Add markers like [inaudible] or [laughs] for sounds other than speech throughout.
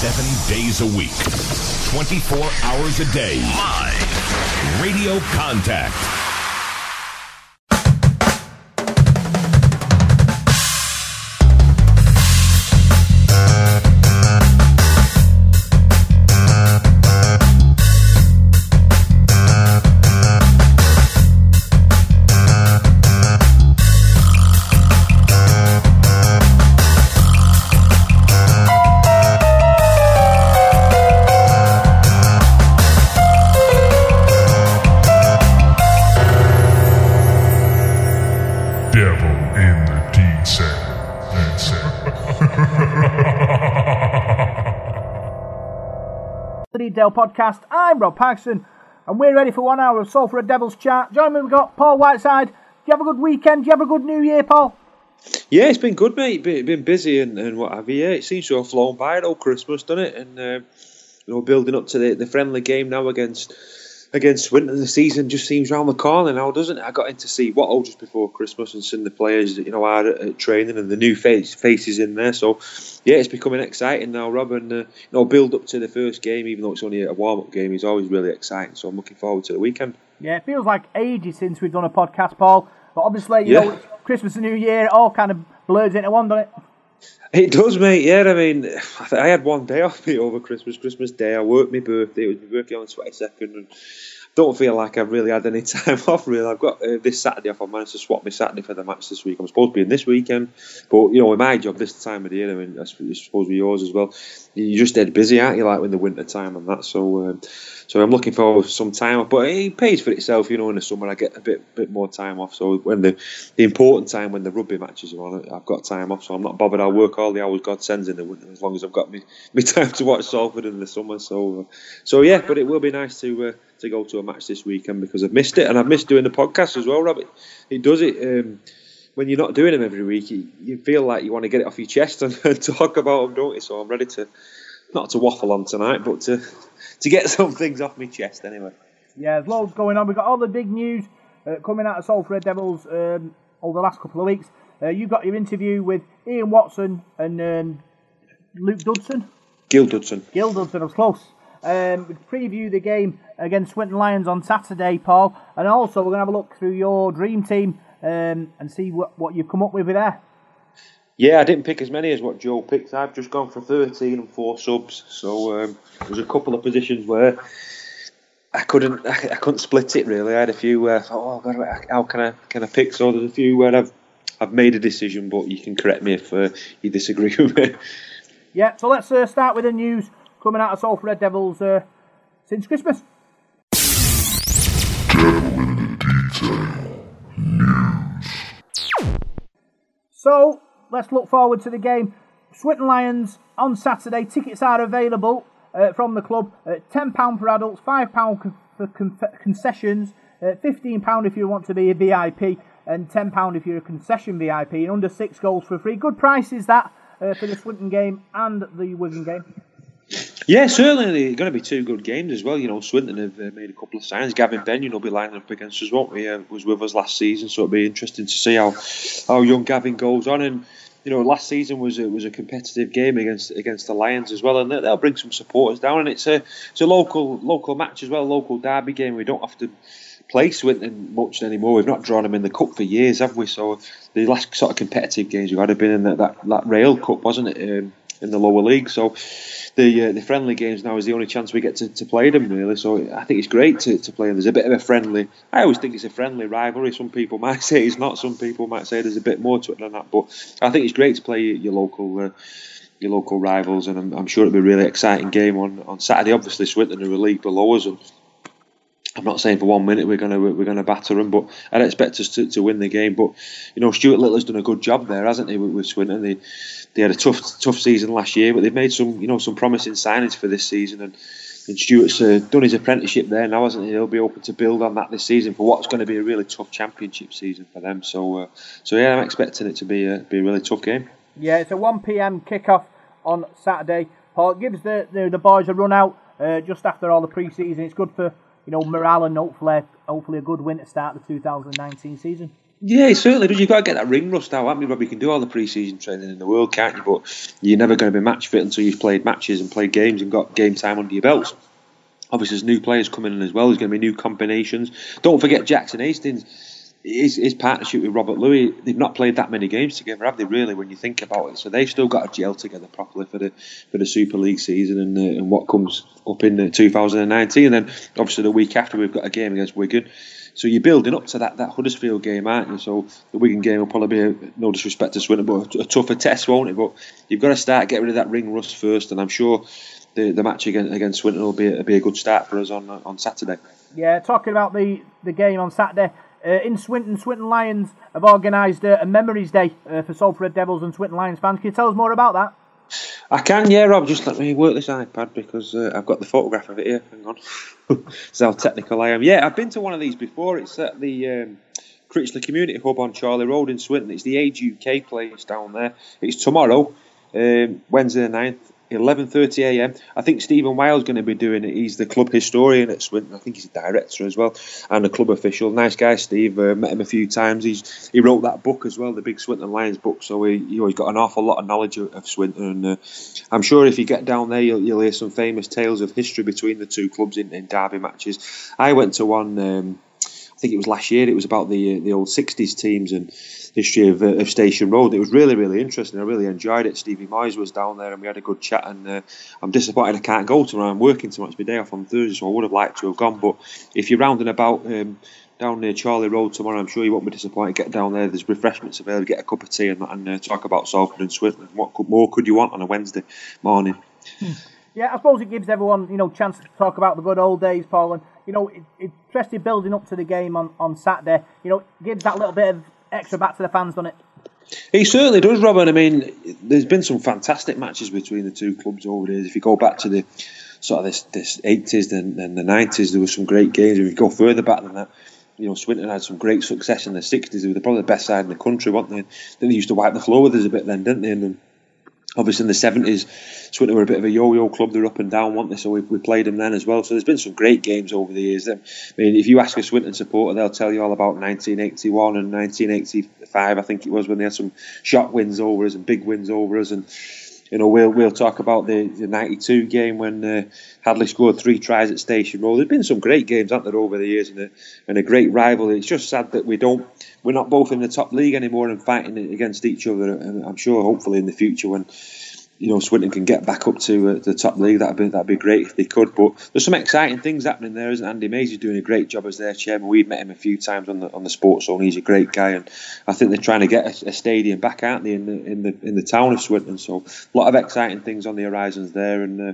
Seven days a week, 24 hours a day. Live. Radio Contact. Detail Podcast. I'm Rob Paxson, and we're ready for one hour of Salford Red Devils Chat. Join me, we've got Paul Whiteside. Do you have a good weekend? Do you have a good New Year, Paul? Yeah, it's been good, mate. Been, been busy and, and what have you. Yeah, it seems to have flown by at all Christmas, doesn't it? And uh, you know, building up to the, the friendly game now against against Swinton. The season just seems round the corner now, doesn't it? I got in to see Wattle just before Christmas and seeing the players, you know, are at, at training and the new face, faces in there. So yeah, it's becoming exciting now, Rob. And uh, you know, build up to the first game, even though it's only a warm up game, is always really exciting. So I'm looking forward to the weekend. Yeah, it feels like ages since we've done a podcast, Paul. But obviously, you Yeah. know, Christmas and New Year, it all kind of blurs into one, doesn't it? It does, mate. Yeah, I mean, I had one day off me over Christmas, Christmas Day. I worked my birthday. It was birthday on the twenty second, and don't feel like I've really had any [laughs] time off. Really, I've got uh, this Saturday off. I managed to swap my Saturday for the match this week. I'm supposed to be in this weekend, but you know, with my job this time of the year, I mean, I suppose with yours as well. You're just dead busy, aren't you? Like in the winter time and that. So, um, so I'm looking for some time off. But it pays for itself, you know. In the summer, I get a bit bit more time off. So when the the important time when the rugby matches are on, I've got time off. So I'm not bothered. I'll work all the hours God sends in the winter as long as I've got me, [laughs] me time to watch Salford in the summer. So, uh, so yeah. But it will be nice to uh, to go to a match this weekend because I've missed it and I've missed doing the podcast as well, Robert. It does it. Um, when you're not doing them every week, you, you feel like you want to get it off your chest and, [laughs] and talk about them, don't you? So I'm ready to, not to waffle on tonight, but to to get [laughs] some things off my chest anyway. Yeah, there's loads going on. We've got all the big news uh, coming out of Salford Red Devils um, over the last couple of weeks. Uh, you got your interview with Ian Watson and um, Luke Dudson. Gil Dudson. Gil Dudson, I was close. Um, preview the game against Swinton Lions on Saturday, Paul, and also we're going to have a look through your dream team um, and see what, what you've come up with there. Yeah, I didn't pick as many as what Joe picked. I've just gone for 13 and four subs. So um, there's a couple of positions where I couldn't I, I couldn't split it really. I had a few where I thought, oh God, how can I can I pick? So there's a few where I've I've made a decision, but you can correct me if uh, you disagree [laughs] with me. Yeah, so let's uh, start with the news coming out of Salford Red Devils uh, since Christmas. So let's look forward to the game. Swinton Lions on Saturday. Tickets are available uh, from the club at £10 for adults, £5 con- for con- concessions, uh, £15 if you want to be a VIP, and £10 if you're a concession VIP, and under six goals for free. Good prices that uh, for the Swinton game and the Wigan game. Yeah, certainly going to be two good games as well. You know, Swinton have uh, made a couple of signs. Gavin Bennion will be lining up against us, won't he? Uh, was with us last season, so it'll be interesting to see how how young Gavin goes on. And you know, last season was a, was a competitive game against against the Lions as well, and they'll bring some supporters down. And it's a it's a local local match as well, local derby game. We don't have to play Swinton much anymore. We've not drawn them in the cup for years, have we? So the last sort of competitive games we've had have been in that that, that Rail Cup, wasn't it? Um, in the lower league, so the uh, the friendly games now is the only chance we get to, to play them really. So I think it's great to, to play. them. there's a bit of a friendly. I always think it's a friendly rivalry. Some people might [laughs] say it's not. Some people might say there's a bit more to it than that. But I think it's great to play your local. Uh, your local rivals, and I'm, I'm sure it'll be a really exciting game on, on Saturday. Obviously, Swinton are a league below us, and I'm not saying for one minute we're to we're to batter them, but I'd expect us to, to win the game. But you know, Stuart Littler's done a good job there, hasn't he, with, with Swinton? They they had a tough tough season last year, but they've made some you know some promising signings for this season, and and Stuart's uh, done his apprenticeship there now, hasn't he? He'll be open to build on that this season for what's going to be a really tough championship season for them. So uh, so yeah, I'm expecting it to be a, be a really tough game. Yeah, it's a 1 p.m. kickoff on Saturday. Paul gives the, the the boys a run out uh, just after all the pre-season. It's good for you know morale and hopefully hopefully a good win to start the 2019 season. Yeah, certainly does. You've got to get that ring rust out, haven't you? You can do all the pre-season training in the world, can't you? But you're never going to be match fit until you've played matches and played games and got game time under your belts. Obviously, there's new players coming in as well. There's going to be new combinations. Don't forget Jackson Hastings. His, his partnership with Robert Lui, they've not played that many games together, have they? Really, when you think about it, so they've still got to gel together properly for the for the Super League season and, uh, and what comes up in uh, 2019. And then obviously the week after we've got a game against Wigan. So you're building up to that, that Huddersfield game, aren't you? So the Wigan game will probably be, no disrespect to Swinton, but a, a tougher test, won't it? But you've got to start getting rid of that ring rust first, and I'm sure the, the match against, against Swinton will be a, be a good start for us on on Saturday. Yeah, talking about the, the game on Saturday. Uh, in Swinton, Swinton Lions have organised uh, a Memories Day uh, for Salford Devils and Swinton Lions fans. Can you tell us more about that? I can, yeah, Rob. Just let me work this iPad because uh, I've got the photograph of it here. Hang on. [laughs] That's how technical I am. Yeah, I've been to one of these before. It's at the um, Critchley Community Hub on Chorley Road in Swinton. It's the Age UK place down there. It's tomorrow, um, Wednesday the 9th 11:30 a.m. I think Stephen Wild's going to be doing it. He's the club historian at Swinton. I think he's a director as well and a club official. Nice guy, Steve. Uh, met him a few times. He's he wrote that book as well, the Big Swinton Lions book. So he you know, he's got an awful lot of knowledge of, of Swinton. And uh, I'm sure if you get down there, you'll, you'll, hear some famous tales of history between the two clubs in, in derby matches. I went to one. Um, think it was last year. It was about the uh, the old '60s teams and history of, uh, of Station Road. It was really, really interesting. I really enjoyed it. Stevie Moyes was down there and we had a good chat. And uh, I'm disappointed I can't go tomorrow. I'm working tomorrow. It's my day off on Thursday, so I would have liked to have gone. But if you're rounding about um, down near Chorley Road tomorrow, I'm sure you won't be disappointed. Get down there. There's refreshments available. Get a cup of tea and, and uh, talk about Salford and Swinton. What more could you want on a Wednesday morning? Hmm. Yeah, I suppose it gives everyone, you know, chance to talk about the good old days, Paul. And you know, it, it, especially building up to the game on, on Saturday, you know, gives that little bit of extra back to the fans, doesn't it? He certainly does, Robin. I mean, there's been some fantastic matches between the two clubs over the years. If you go back to the sort of this, this 80s and, and the 90s, there were some great games. If you go further back than that, you know, Swinton had some great success in the 60s. They were probably the best side in the country, weren't they? Then they used to wipe the floor with us a bit then, didn't they? And obviously in the 70s, Swinton were a bit of a yo-yo club. They're up and down, weren't they? So we, we played them then as well. So there's been some great games over the years. I mean, if you ask a Swinton supporter, they'll tell you all about 1981 and 1985. I think it was when they had some shock wins over us and big wins over us. And you know, we'll we'll talk about the, the '92 game when uh, Hadley scored three tries at Station Road. There's been some great games, aren't there, over the years, and a, and a great rivalry. It's just sad that we don't, we're not both in the top league anymore and fighting against each other. And I'm sure, hopefully, in the future when you know Swinton can get back up to uh, the top league. That'd be that'd be great if they could. But there's some exciting things happening there, isn't Andy Mazey is doing a great job as their chairman. We've met him a few times on the on the sports zone. He's a great guy, and I think they're trying to get a, a stadium back, aren't they, in the in the in the town of Swinton? So a lot of exciting things on the horizons there, and uh,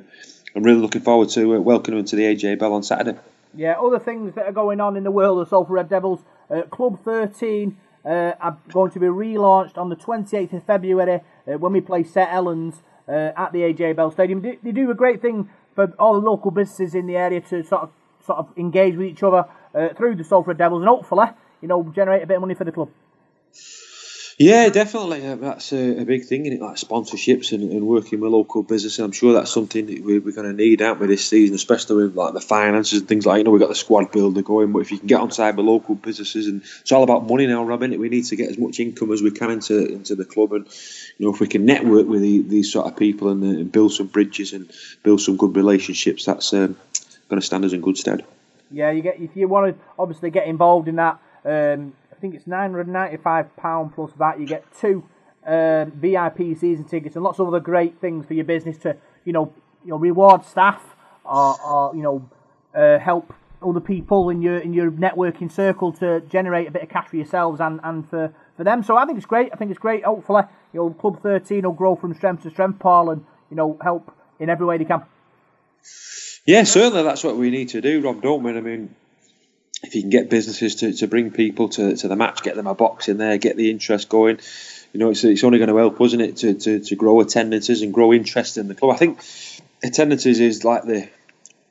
I'm really looking forward to uh, welcoming them to the AJ Bell on Saturday. Yeah, other things that are going on in the world of Salford Red Devils. Uh, Club 13 uh, are going to be relaunched on the 28th of February uh, when we play St Helens uh, at the AJ Bell Stadium. They, do a great thing for all the local businesses in the area to sort of sort of engage with each other uh, through the Salford Devils and hopefully, you know, generate a bit of money for the club. Yeah, definitely. That's a, a big thing in it, like sponsorships and, and, working with local businesses. I'm sure that's something that we, are going to need, aren't we, this season, especially with like the finances and things like. You know, we've got the squad builder going, but if you can get on side with local businesses, and it's all about money now, Robin. We need to get as much income as we can into into the club, and you know, if we can network with the, these sort of people and, and, build some bridges and build some good relationships, that's um, going to stand us in good stead. Yeah, you get if you want to obviously get involved in that. Um, I think it's £995 plus that. You get two um, VIP season tickets and lots of other great things for your business to, you know, you know reward staff or, or you know, uh, help other people in your in your networking circle to generate a bit of cash for yourselves and, and for, for them. So I think it's great. I think it's great. Hopefully, you know, Club 13 will grow from strength to strength, Paul, and you know, help in every way they can. Yeah, certainly that's what we need to do, Rob, don't? I mean, if you can get businesses to, to bring people to, to the match, get them a box in there, get the interest going, you know, it's, it's only going to help, isn't it, to, to, to grow attendances and grow interest in the club. I think attendances is like the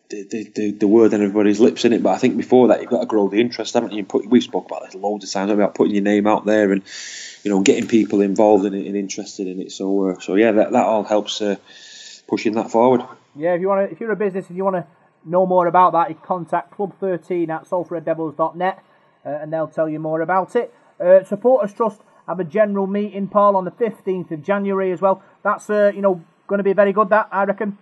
the, the, the word on everybody's lips in it, but I think before that you've got to grow the interest, haven't you? Put, we've spoke about this loads of times about putting your name out there and you know getting people involved in it and interested in it. So uh, so yeah, that, that all helps uh, pushing that forward. Yeah, if you want to, if you're a business and you want to know more about that, you contact club13 at salfreddevils.net uh, and they'll tell you more about it. Uh, Supporters Trust have a general meeting, Paul, on the 15th of January as well. That's, uh, you know, going to be very good, that, I reckon.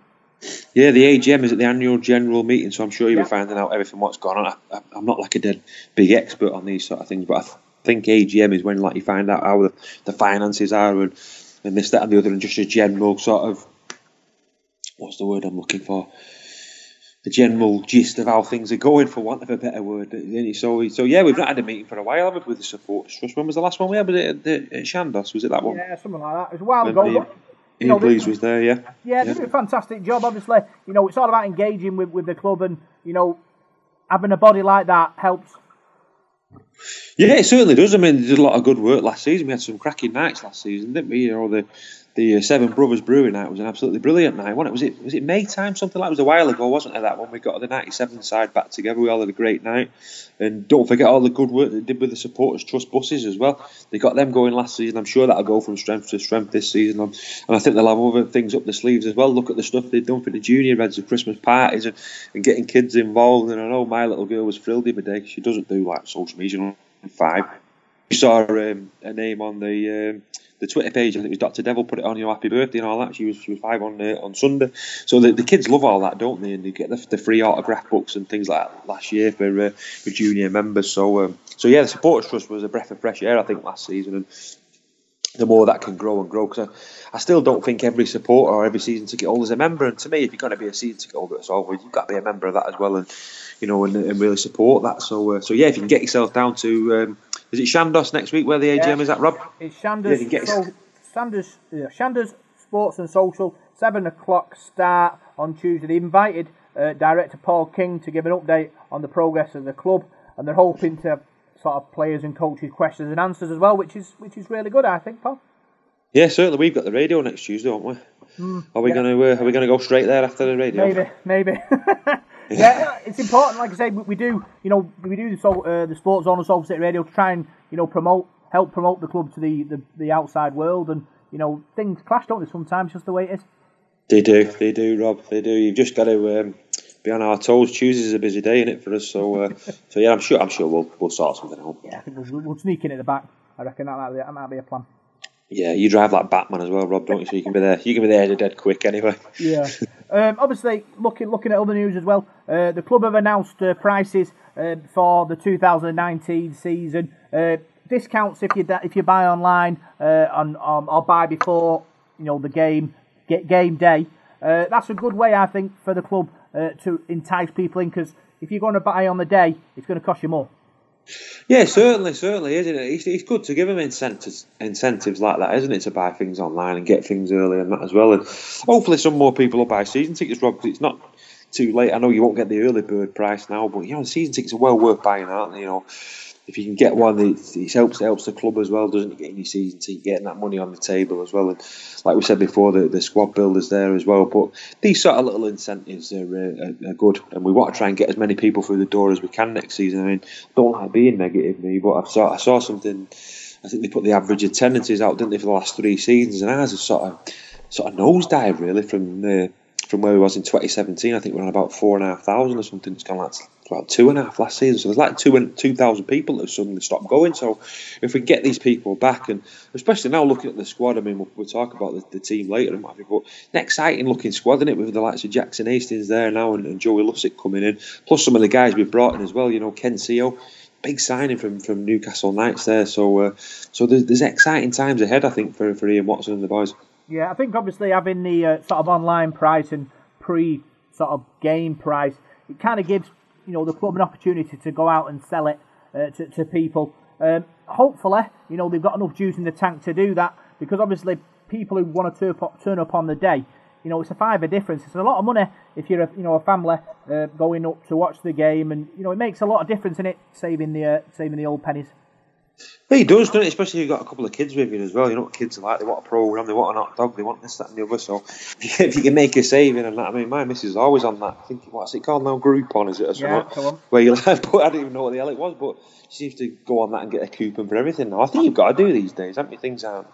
Yeah, the AGM is at the annual general meeting, so I'm sure you'll Yeah. be finding out everything what's going on. I, I'm not like a dead big expert on these sort of things, but I th- think AGM is when like you find out how the, the finances are and, and this, that, and the other, and just a general sort of what's the word I'm looking for? The general gist of how things are going, for want of a better word. So, so yeah, we've not had a meeting for a while have we, with the supporters trust. When was the last one we had? Was it at, the, at Shandos? Was it that one? Yeah, something like that. It was a while ago. Ian, you know, Blease was there, yeah. Yeah, they do a fantastic job. Obviously, you know, it's all about engaging with, with the club, and you know, having a body like that helps. Yeah, it certainly does. I mean, they did a lot of good work last season. We had some cracking nights last season, didn't we? You know, the the uh, Seven Brothers Brewing night was an absolutely brilliant night. Wasn't it? Was it was it May time? Something like it was a while ago, wasn't it? That when we got the '97 side back together. We all had a great night, and don't forget all the good work they did with the supporters trust buses as well. They got them going last season. I'm sure that'll go from strength to strength this season, and I think they'll have other things up the sleeves as well. Look at the stuff they've done for the junior reds, the Christmas parties, and, and getting kids involved. And I know my little girl was thrilled the other day. She doesn't do like social media. Five. Saw um, a name on the um, the Twitter page. I think it was Dr. Devil put it on. You know, happy birthday and all that. She was she was five on uh, on Sunday. So the, the kids love all that, don't they? And they get the, the free autograph books and things like that last year for uh, for junior members. So um, so yeah, the supporters trust was a breath of fresh air. I think last season and. The more that can grow and grow, because I, I still don't think every supporter or every season ticket holder is a member. And to me, if you're going to be a season ticket holder at Salford, you've got to be a member of that as well, and you know, and, and really support that. So, uh, so yeah, if you can get yourself down to, um, is it Shandos next week where the AGM Yeah. is at, Rob? It's Yeah, get- so, Sanders, yeah, Shanders Sports and Social, seven o'clock start on Tuesday. They invited uh, director Paul King to give an update on the progress of the club, and they're hoping to sort of players and coaches questions and answers as well, which is which is really good, I think, Paul. Yeah, certainly. We've got the radio next Tuesday, aren't we? are we yeah. going to uh, are we going to go straight there after the radio? Maybe, maybe. [laughs] yeah, it's important. Like I say, we, we do, you know, we do the so, uh, the sports on Salford City Radio to try and you know promote, help promote the club to the, the, the outside world, and you know things clash, don't they? Sometimes just the way it is. They do, they do, Rob. They do. You've just got to um, be on our toes. Tuesday's a busy day, is it, for us? So, uh, [laughs] so yeah, I'm sure. I'm sure we'll we'll sort something out. Yeah, I think we'll, we'll sneak in at the back. I reckon that might be, that might be a plan. Yeah, you drive like Batman as well, Rob, don't you? So you can be there. You can be there dead quick anyway. Yeah. um, obviously, looking looking at other news as well. Uh, the club have announced uh, prices uh, for the 2019 season. Uh, discounts if you if you buy online uh, on, on or buy before you know the game get game day. Uh, that's a good way, I think, for the club uh, to entice people in because if you're going to buy on the day, it's going to cost you more. Yeah, certainly, certainly, isn't it? It's, it's good to give them incentives, incentives like that, isn't it, to buy things online and get things early and that as well. And hopefully, some more people will buy season tickets, Rob, because it's not too late. I know you won't get the early bird price now, but you know, season tickets are well worth buying, aren't they? You know, if you can get one, it, it helps it helps the club as well, doesn't it? Getting your season ticket, getting that money on the table as well. And like we said before, the, the squad builders there as well. But these sort of little incentives are, uh, are, are good, and we want to try and get as many people through the door as we can next season. I mean, don't like being negative, me, but I saw I saw something. I think they put the average attendances out, didn't they, for the last three seasons, and ours has sort of sort of nosedive really from uh, from where we was in 2017. I think we're on about four and a half thousand or something. It's gone like about two and a half last season. So there's like two and two thousand people that have suddenly stopped going. So if we get these people back, and especially now looking at the squad, I mean, we'll, we'll talk about the, the team later and what have but an exciting looking squad, isn't it? With the likes of Jackson Hastings there now and, and Joey Lussick coming in, plus some of the guys we've brought in as well. You know, Ken Sio. Big signing from, from Newcastle Knights there, so uh, so there's, there's exciting times ahead, I think, for, for Ian Watson and the boys. Yeah, I think obviously having the uh, sort of online price and pre sort of game price, it kind of gives you know the club an opportunity to go out and sell it uh, to, to people. Um, hopefully, you know they've got enough juice in the tank to do that because obviously people who want to turn up, on the day, you know, it's a fiver difference. It's a lot of money if you're a you know a family uh, going up to watch the game, and you know it makes a lot of difference in it, saving the uh, saving the old pennies. Yeah, he does, doesn't it? Especially if you've got a couple of kids with you as well. You know what kids are like. They want a program, they want an hot dog, they want this, that, and the other. So [laughs] if you can make a saving and that, I mean, my missus is always on that. I think what's it called now? Groupon, is it? Or Yeah, come on. Where you like, but I don't even know what the hell it was, but she seems to go on that and get a coupon for everything now. I think you've got to do these days, haven't you? Things aren't,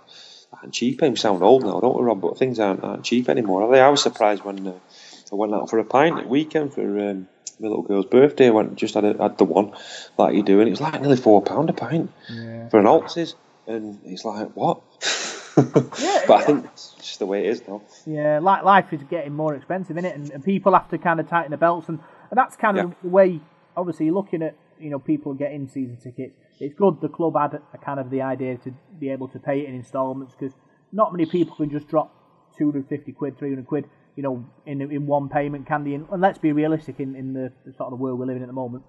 aren't cheap. We sound old now, don't we, Rob? But things aren't, aren't cheap anymore, are they? I was surprised when uh, I went out for a pint at weekend for. Um, my little girl's birthday. I went just had, a, had the one like you do, and it was like nearly four pound a pint Yeah. for an Altis, and it's like what? [laughs] Yeah, but I think it's just the way it is now. Yeah, like life is getting more expensive, is it? And, and people have to kind of tighten the belts, and, and that's kind of Yeah. the way. Obviously, you're looking at you know people getting season tickets. It's good the club had a, kind of the idea to be able to pay it in instalments because not many people can just drop 250 quid, 300 quid, you know, in in one payment, can they? And, let's be realistic in, in the, the sort of the world we're living in at the moment.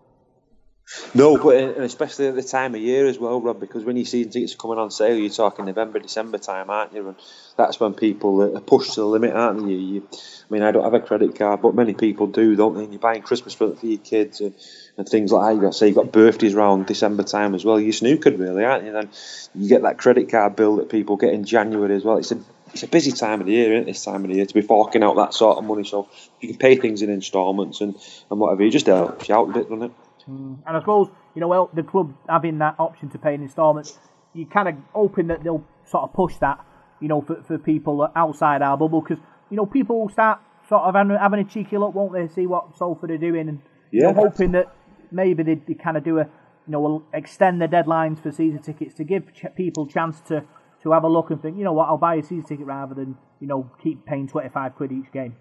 No, but uh, and especially at the time of year as well, Rob, because when you see tickets coming on sale, you're talking November, December time, aren't you? And that's when people are pushed to the limit, aren't you? you I mean, I don't have a credit card, but many people do, don't they? And you're buying Christmas presents for your kids and, and things like that. You say you've got birthdays around December time as well. You're snookered, really, aren't you? Then you get that credit card bill that people get in January as well. It's a it's a busy time of the year, isn't it? This time of the year to be forking out that sort of money. So you can pay things in instalments and, and whatever, it just helps you out a bit, doesn't it? Mm. And I suppose, you know, well, the club having that option to pay in instalments, you kind of hoping that they'll sort of push that, you know, for, for people outside our bubble because, you know, people will start sort of having, having a cheeky look, won't they, see what Salford are doing? And you know, hoping that maybe they, they kind of do a, you know, extend the deadlines for season tickets to give ch- people chance to, to have a look and think, you know what, I'll buy a season ticket rather than, you know, keep paying 25 quid each game.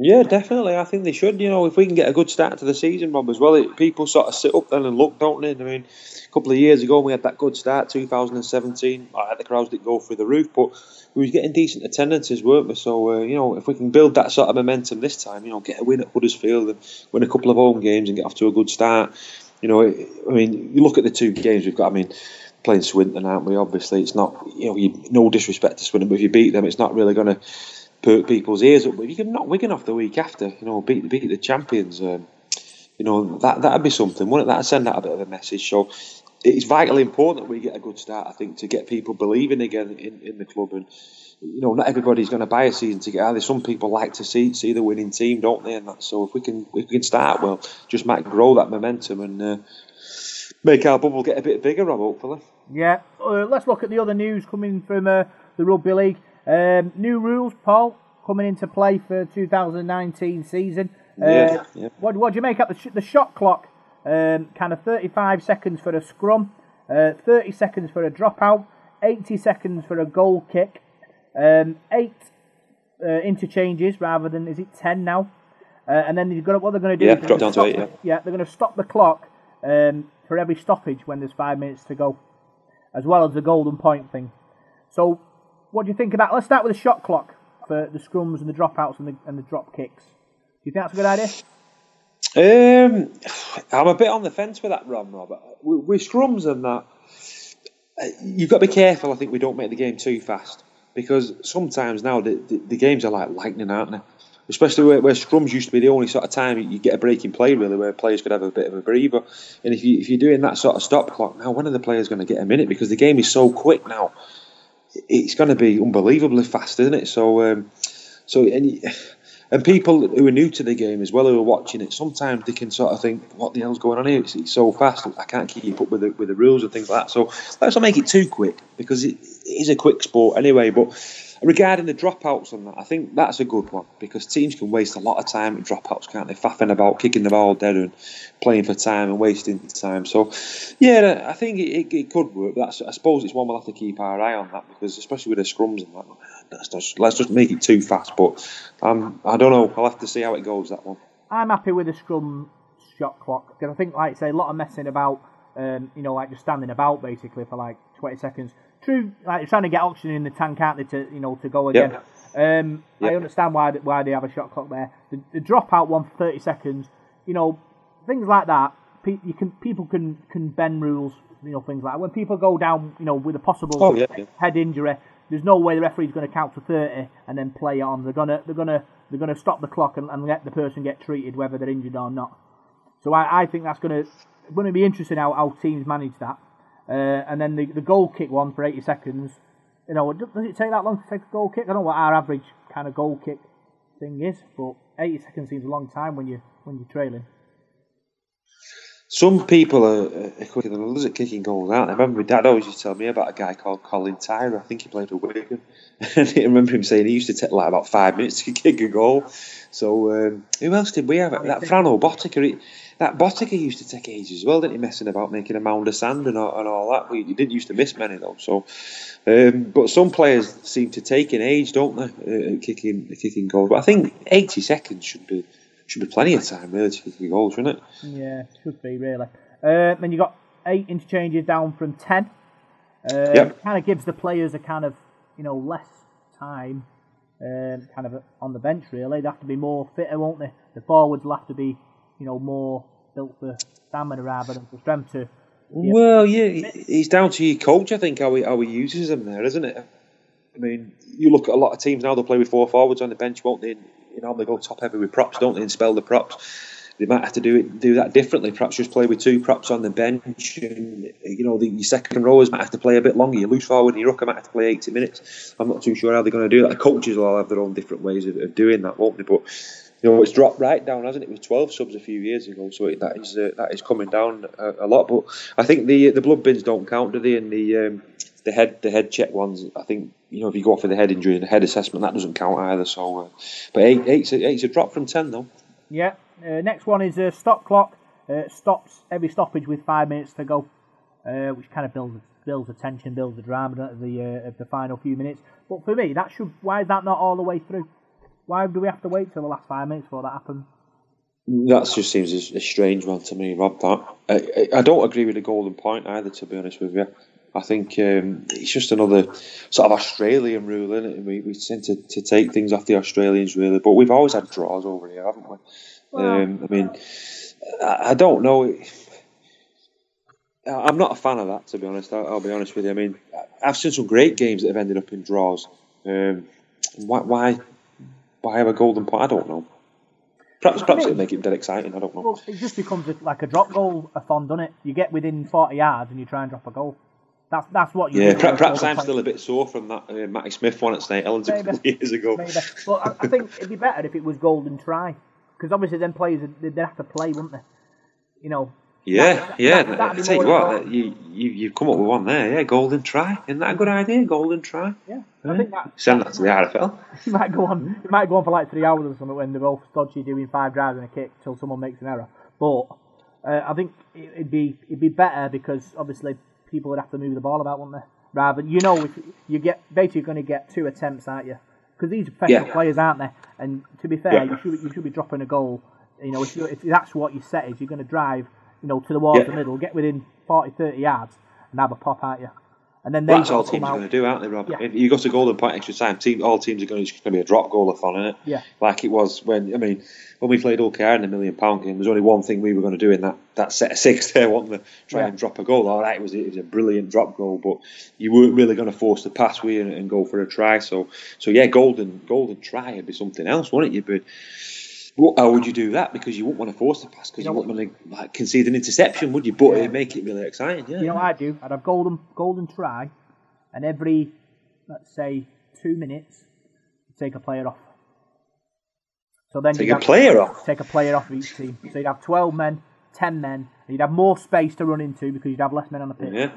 Yeah, definitely. I think they should. You know, if we can get a good start to the season, Rob, as well, it, people sort of sit up then and look, don't they? I mean, a couple of years ago we had that good start, 2017. Like, the crowds didn't go through the roof, but we were getting decent attendances, weren't we? So, uh, you know, if we can build that sort of momentum this time, you know, get a win at Huddersfield and win a couple of home games and get off to a good start. You know, I mean, you look at the two games we've got. I mean, playing Swinton, aren't we? Obviously, it's not. You know, you, no disrespect to Swinton, but if you beat them, it's not really going to perk people's ears up. But if you can knock Wigan off the week after, you know, beat beat the champions, um, you know, that that'd be something, wouldn't it? That'd send out a bit of a message. So it's vitally important that we get a good start. I think to get people believing again in, in the club and. You know, not everybody's going to buy a season ticket. Either some people like to see see the winning team, don't they? And that, so if we can if we can start well, just might grow that momentum and uh, make our bubble get a bit bigger, Rob. Hopefully. Yeah, uh, let's look at the other news coming from uh, the Rugby League. Um, new rules, Paul, coming into play for 2019 season. Uh, Yeah, yeah. What, what do you make up the, sh- the shot clock? Um, kind of 35 seconds for a scrum, uh, 30 seconds for a dropout, 80 seconds for a goal kick, um, eight uh, interchanges rather than is it 10 now? Uh, and then you've got what they're going to do. Yeah, drop down to eight, the- yeah, they're going to stop the clock um, for every stoppage when there's five minutes to go, as well as the golden point thing. So, what do you think about? Let's start with the shot clock for the scrums and the dropouts and the, and the drop kicks. Do you think that's a good idea? Um, I'm a bit on the fence with that, Ron, Robert. With, with scrums and that, uh, you've got to be careful. I think we don't make the game too fast because sometimes now the, the, the games are like lightning, aren't they? Especially where, where scrums used to be the only sort of time you get a break in play, really, where players could have a bit of a breather. And if you if you're doing that sort of stop clock now, when are the players going to get a minute? Because the game is so quick now. It's going to be unbelievably fast, isn't it? So, um, so and. and people who are new to the game as well, who are watching it, sometimes they can sort of think, "What the hell's going on here? It's, it's so fast. I can't keep up with the, with the rules and things like that." So let's not make it too quick because it, it is a quick sport anyway. But regarding the dropouts on that, I think that's a good one because teams can waste a lot of time at dropouts, can't they? Faffing about, kicking the ball dead, and playing for time and wasting time. So, yeah, I think it, it, it could work. That's, I suppose it's one we'll have to keep our eye on that because, especially with the scrums and that, let's just, let's just make it too fast. But um, I don't know. I'll have to see how it goes. That one. I'm happy with the scrum shot clock because I think, like I say, a lot of messing about, um, you know, like just standing about basically for like 20 seconds. True, like they're trying to get oxygen in the tank, aren't they, to you know to go again. Um, I understand why why they have a shot clock there. The, the dropout one for 30 seconds, you know, things like that. Pe- you can people can can bend rules, you know, things like that. when people go down, you know, with a possible Oh, yeah, yeah. head injury. There's no way the referee's going to count to 30 and then play on. They're gonna they're gonna they're gonna stop the clock and, and let the person get treated whether they're injured or not. So I, I think that's going to going to be interesting how, how teams manage that. Uh, and then the, the goal kick one for 80 seconds. You know, does it take that long to take a goal kick? I don't know what our average kind of goal kick thing is, but 80 seconds seems a long time when you when you're trailing. some people are, are quicker than others at kicking goals out. I remember my dad always used to tell me about a guy called Colin Tyrer. I think he played for Wigan. [laughs] and I remember him saying he used to take like about five minutes to [laughs] kick a goal. So um, who else did we have? That Frano Botica. That Botica used to take ages as well, didn't he? Messing about making a mound of sand and all, and all that. He didn't used to miss many though. So, um, but some players seem to take an age, don't they, uh, kicking kicking goals? But I think 80 seconds should be should be plenty of time really to kick a goal, shouldn't it? Yeah, should be really. Uh, then you got eight interchanges down from ten. Uh, Yep. Kind of gives the players a kind of you know less time, um, kind of on the bench. Really, they have to be more fitter, won't they? The forwards will have to be you know more built for stamina rather than for strength. To Well, yeah, it's down to your coach, I think, how he, how he uses them there, isn't it? I mean, you look at a lot of teams now, they'll play with four forwards on the bench, won't they? You know, they go top heavy with props, don't they, and spell the props. They might have to do it, do that differently. Perhaps just play with two props on the bench, and you know, the your second rowers might have to play a bit longer. Your loose forward and your rucker might have to play eighty minutes. I'm not too sure how they're going to do that. The coaches will all have their own different ways of, of doing that, won't they? But you know, it's dropped right down, hasn't it? With 12 subs a few years ago, so it, that is uh, that is coming down a, a lot. But I think the the blood bins don't count, do they? And the um, the head the head check ones, I think you know if you go off with the head injury and the head assessment, that doesn't count either. So, uh, but eight eight's a, eight's a drop from ten though. yeah. Uh, next one is a stop clock. Uh, stops every stoppage with five minutes to go, uh, which kind of builds builds the tension, builds the drama of the uh, of the final few minutes. But for me, that should why is that not all the way through? Why do we have to wait till the last five minutes before that happens? That just seems a, strange one to me, Rob. That I, I- don't agree with the golden point either. To be honest with you, I think um, it's just another sort of Australian rule, is it? We, we tend to, to take things off the Australians really, but we've always had draws over here, haven't we? um, I mean, I, I don't know. I'm not a fan of that, to be honest. I'll, I'll be honest with you. I mean, I've seen some great games that have ended up in draws. Um, why, why, why have a golden point? I don't know. Perhaps, perhaps it'll make it dead exciting. I don't know. Well, it just becomes like a drop goal a fun, doesn't it? You get within 40 yards and you try and drop a goal. That's that's what you Yeah, perhaps, perhaps I'm still a bit sore from that uh, Matty Smith one at St Helens a couple years ago. Maybe. Well, I, I think it'd be better if it was golden try. Because obviously then players, they'd have to play, wouldn't they? You know, Yeah, That- yeah. that- I tell you what, important. you, you you've come up with one there. Yeah, golden try. Isn't that a good idea? Golden try. yeah. I think that Send that to the RFL. it [laughs] might go on. It might go on for like three hours or something when they're both dodgy doing five drives and a kick till someone makes an error. But uh, I think it- it'd be it'd be better because obviously people would have to move the ball about, wouldn't they? Rather, you know, if you get basically you're going to get two attempts, aren't you? Because these are professional Yeah. players, aren't they? And to be fair, Yeah. you should you should be dropping a goal. You know, if, you if that's what you set is, you're going to drive, you know, to the wall Yeah. the middle, get within 40, 30 yards, and have a pop, aren't you? And then they That's all teams are going to do, aren't they, Rob? Yeah. If you go to golden point extra time, team, all teams are going to, it's going to be a drop goal of fun, isn't it? Yeah. Like it was when, I mean, when we played Hull KR in the million pound game, there's only one thing we were going to do in that, that set of six [laughs] there, wasn't there? Try Yeah. and drop a goal. All right, it was, it was a brilliant drop goal, but you weren't really going to force the pass, you, and, and go for a try. So, so yeah, golden golden try would be something else, wouldn't it? But well, how would you do that? Because you wouldn't want to force the pass because you, You know- wouldn't want to like, concede an interception, would you? But Yeah. it'd make it really exciting, yeah. You know what I'd do? I'd have golden golden try, and every let's say two minutes, take a player off. So then Take a have- player off? Take a player off of each team. So you'd have twelve men, ten men. and You'd have more space to run into because you'd have less men on the pitch, Yeah.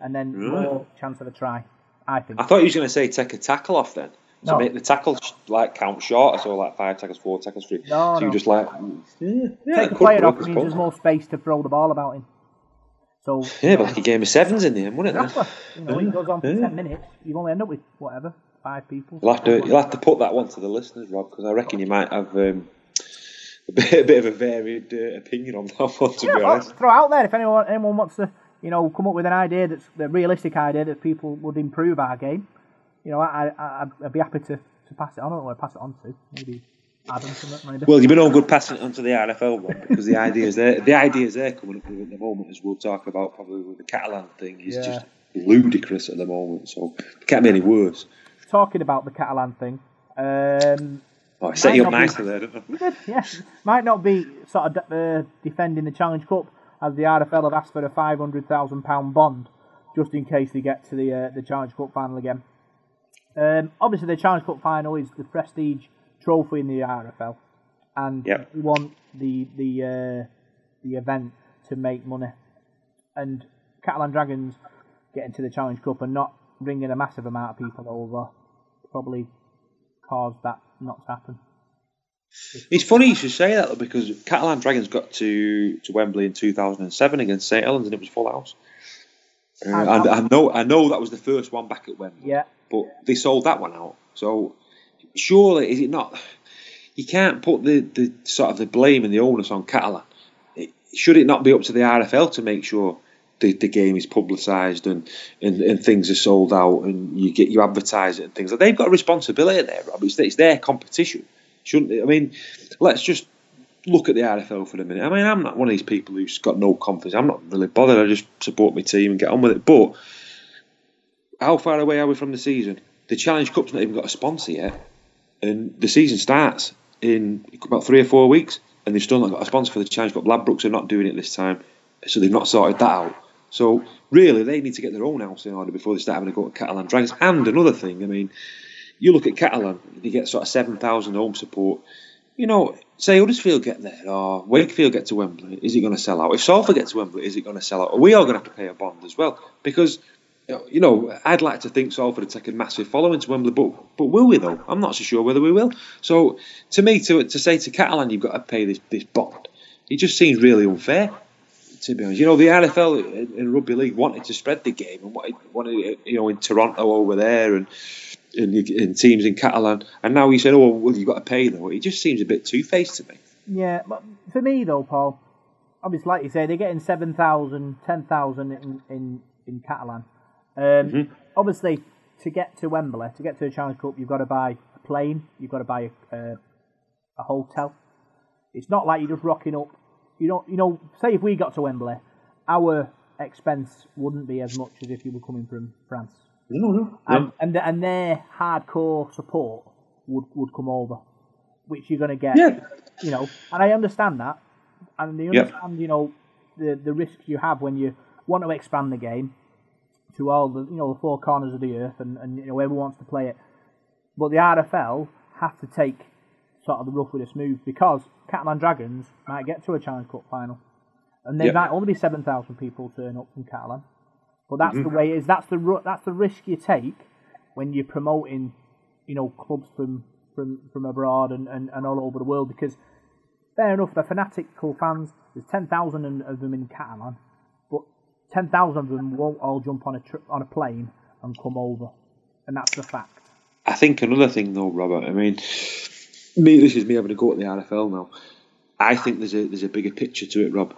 and then Right. more chance of a try. I think. I thought you were going to say take a tackle off then. So No. make the tackles like count shorter, so like five tackles, four tackles, three. No, so you no. just like yeah, yeah, take the player off I means there's more space to throw the ball about in. So Yeah, but like a game of sevens in the end, wouldn't it? Exactly. [laughs] You know, it goes on for Yeah. ten minutes. You only end up with whatever five people. You'll have to you'll have to put that one to the listeners, Rob, because I reckon you might have um, [laughs] a, bit, a bit of a varied uh, opinion on that one. To Yeah, be honest, throw out there if anyone anyone wants to, you know, come up with an idea that's a realistic idea that people would improve our game. You know, I, I I'd, I'd be happy to, to pass it on. I don't know where to pass it on to. Maybe Adam. Maybe. well, you've been all good passing it on to the RFL one because the ideas there, the ideas there coming up with at the moment, as we'll talk about probably with the Catalan thing, is Yeah. just ludicrous at the moment. So it can't be any worse. Talking about the Catalan thing. Um, Oh, I set you up Might not be- nicely there, didn't I? Did, yeah. Might not be sort of uh, defending the Challenge Cup as the RFL have asked for a five hundred thousand pound bond just in case they get to the uh, the Challenge Cup final again. Um, obviously, the Challenge Cup final is the prestige trophy in the RFL, and Yep. we want the the uh, the event to make money, and Catalan Dragons getting to the Challenge Cup and not bringing a massive amount of people over probably caused that not to happen. It's funny you should say that though, because Catalan Dragons got to, to Wembley in 2007 against St Helens and it was full house. Uh, and I know I know that was the first one back at Wembley. Yeah. But they sold that one out. So surely is it not? You can't put the, the sort of the blame and the onus on Catalan. It, should it not be up to the RFL to make sure the, the game is publicised and, and, and things are sold out and you get you advertise it and things like they've got a responsibility there, Rob. It's, it's their competition, shouldn't it? I mean, let's just look at the RFL for a minute. I mean, I'm not one of these people who's got no confidence. I'm not really bothered. I just support my team and get on with it. But how far away are we from the season? The Challenge Cup's not even got a sponsor yet, and the season starts in about three or four weeks, and they've still not got a sponsor for the Challenge Cup. Ladbrokes are not doing it this time, so they've not sorted that out. So really, they need to get their own house in order before they start having to go to Catalan Dragons. And another thing, I mean, you look at Catalan, they get sort of seven thousand home support. You know, say Huddersfield get there or Wakefield get to Wembley, is it going to sell out? If Salford get to Wembley, is it going to sell out? Are we all going to have to pay a bond as well? Because you know, I'd like to think Salford would take a massive following to Wembley, but but will we though? I'm not so sure whether we will. So to me, to to say to Catalan, you've got to pay this this bond, it just seems really unfair. To be honest, you know, the RFL in rugby league wanted to spread the game and wanted, wanted you know in Toronto over there and. In, teams in Catalan, and now you said, "Oh, well, you've got to pay though." It just seems a bit two faced to me. Yeah, but for me though, Paul, obviously, like you say, they're getting 7,000, 10,000 in, in, in Catalan. Um, Mm-hmm. Obviously, to get to Wembley, to get to the Challenge Cup, you've got to buy a plane, you've got to buy a, uh, a hotel. It's not like you're just rocking up. You don't, you know, say if we got to Wembley, our expense wouldn't be as much as if you were coming from France. No, no, And, and, and their hardcore support would, would come over, which you're going to get. Yeah. You know, and I understand that, and they Yep. understand, you know, the the risks you have when you want to expand the game to all the you know the four corners of the earth, and, and you know whoever wants to play it. But the RFL have to take sort of the rough with the smooth because Catalan Dragons might get to a Challenge Cup final, and there Yep. might only be seven thousand people turn up from Catalan. But that's Mm-hmm. the way it is. That's the that's the risk you take when you're promoting, you know, clubs from from, from abroad and, and, and all over the world. Because fair enough, the fanatical fans. There's ten thousand of them in Catalan, ten thousand of them won't all jump on a tri- on a plane and come over, and that's the fact. I think another thing though, Robert. I mean, me. This is me having a go at the RFL now. I think there's a there's a bigger picture to it, Rob.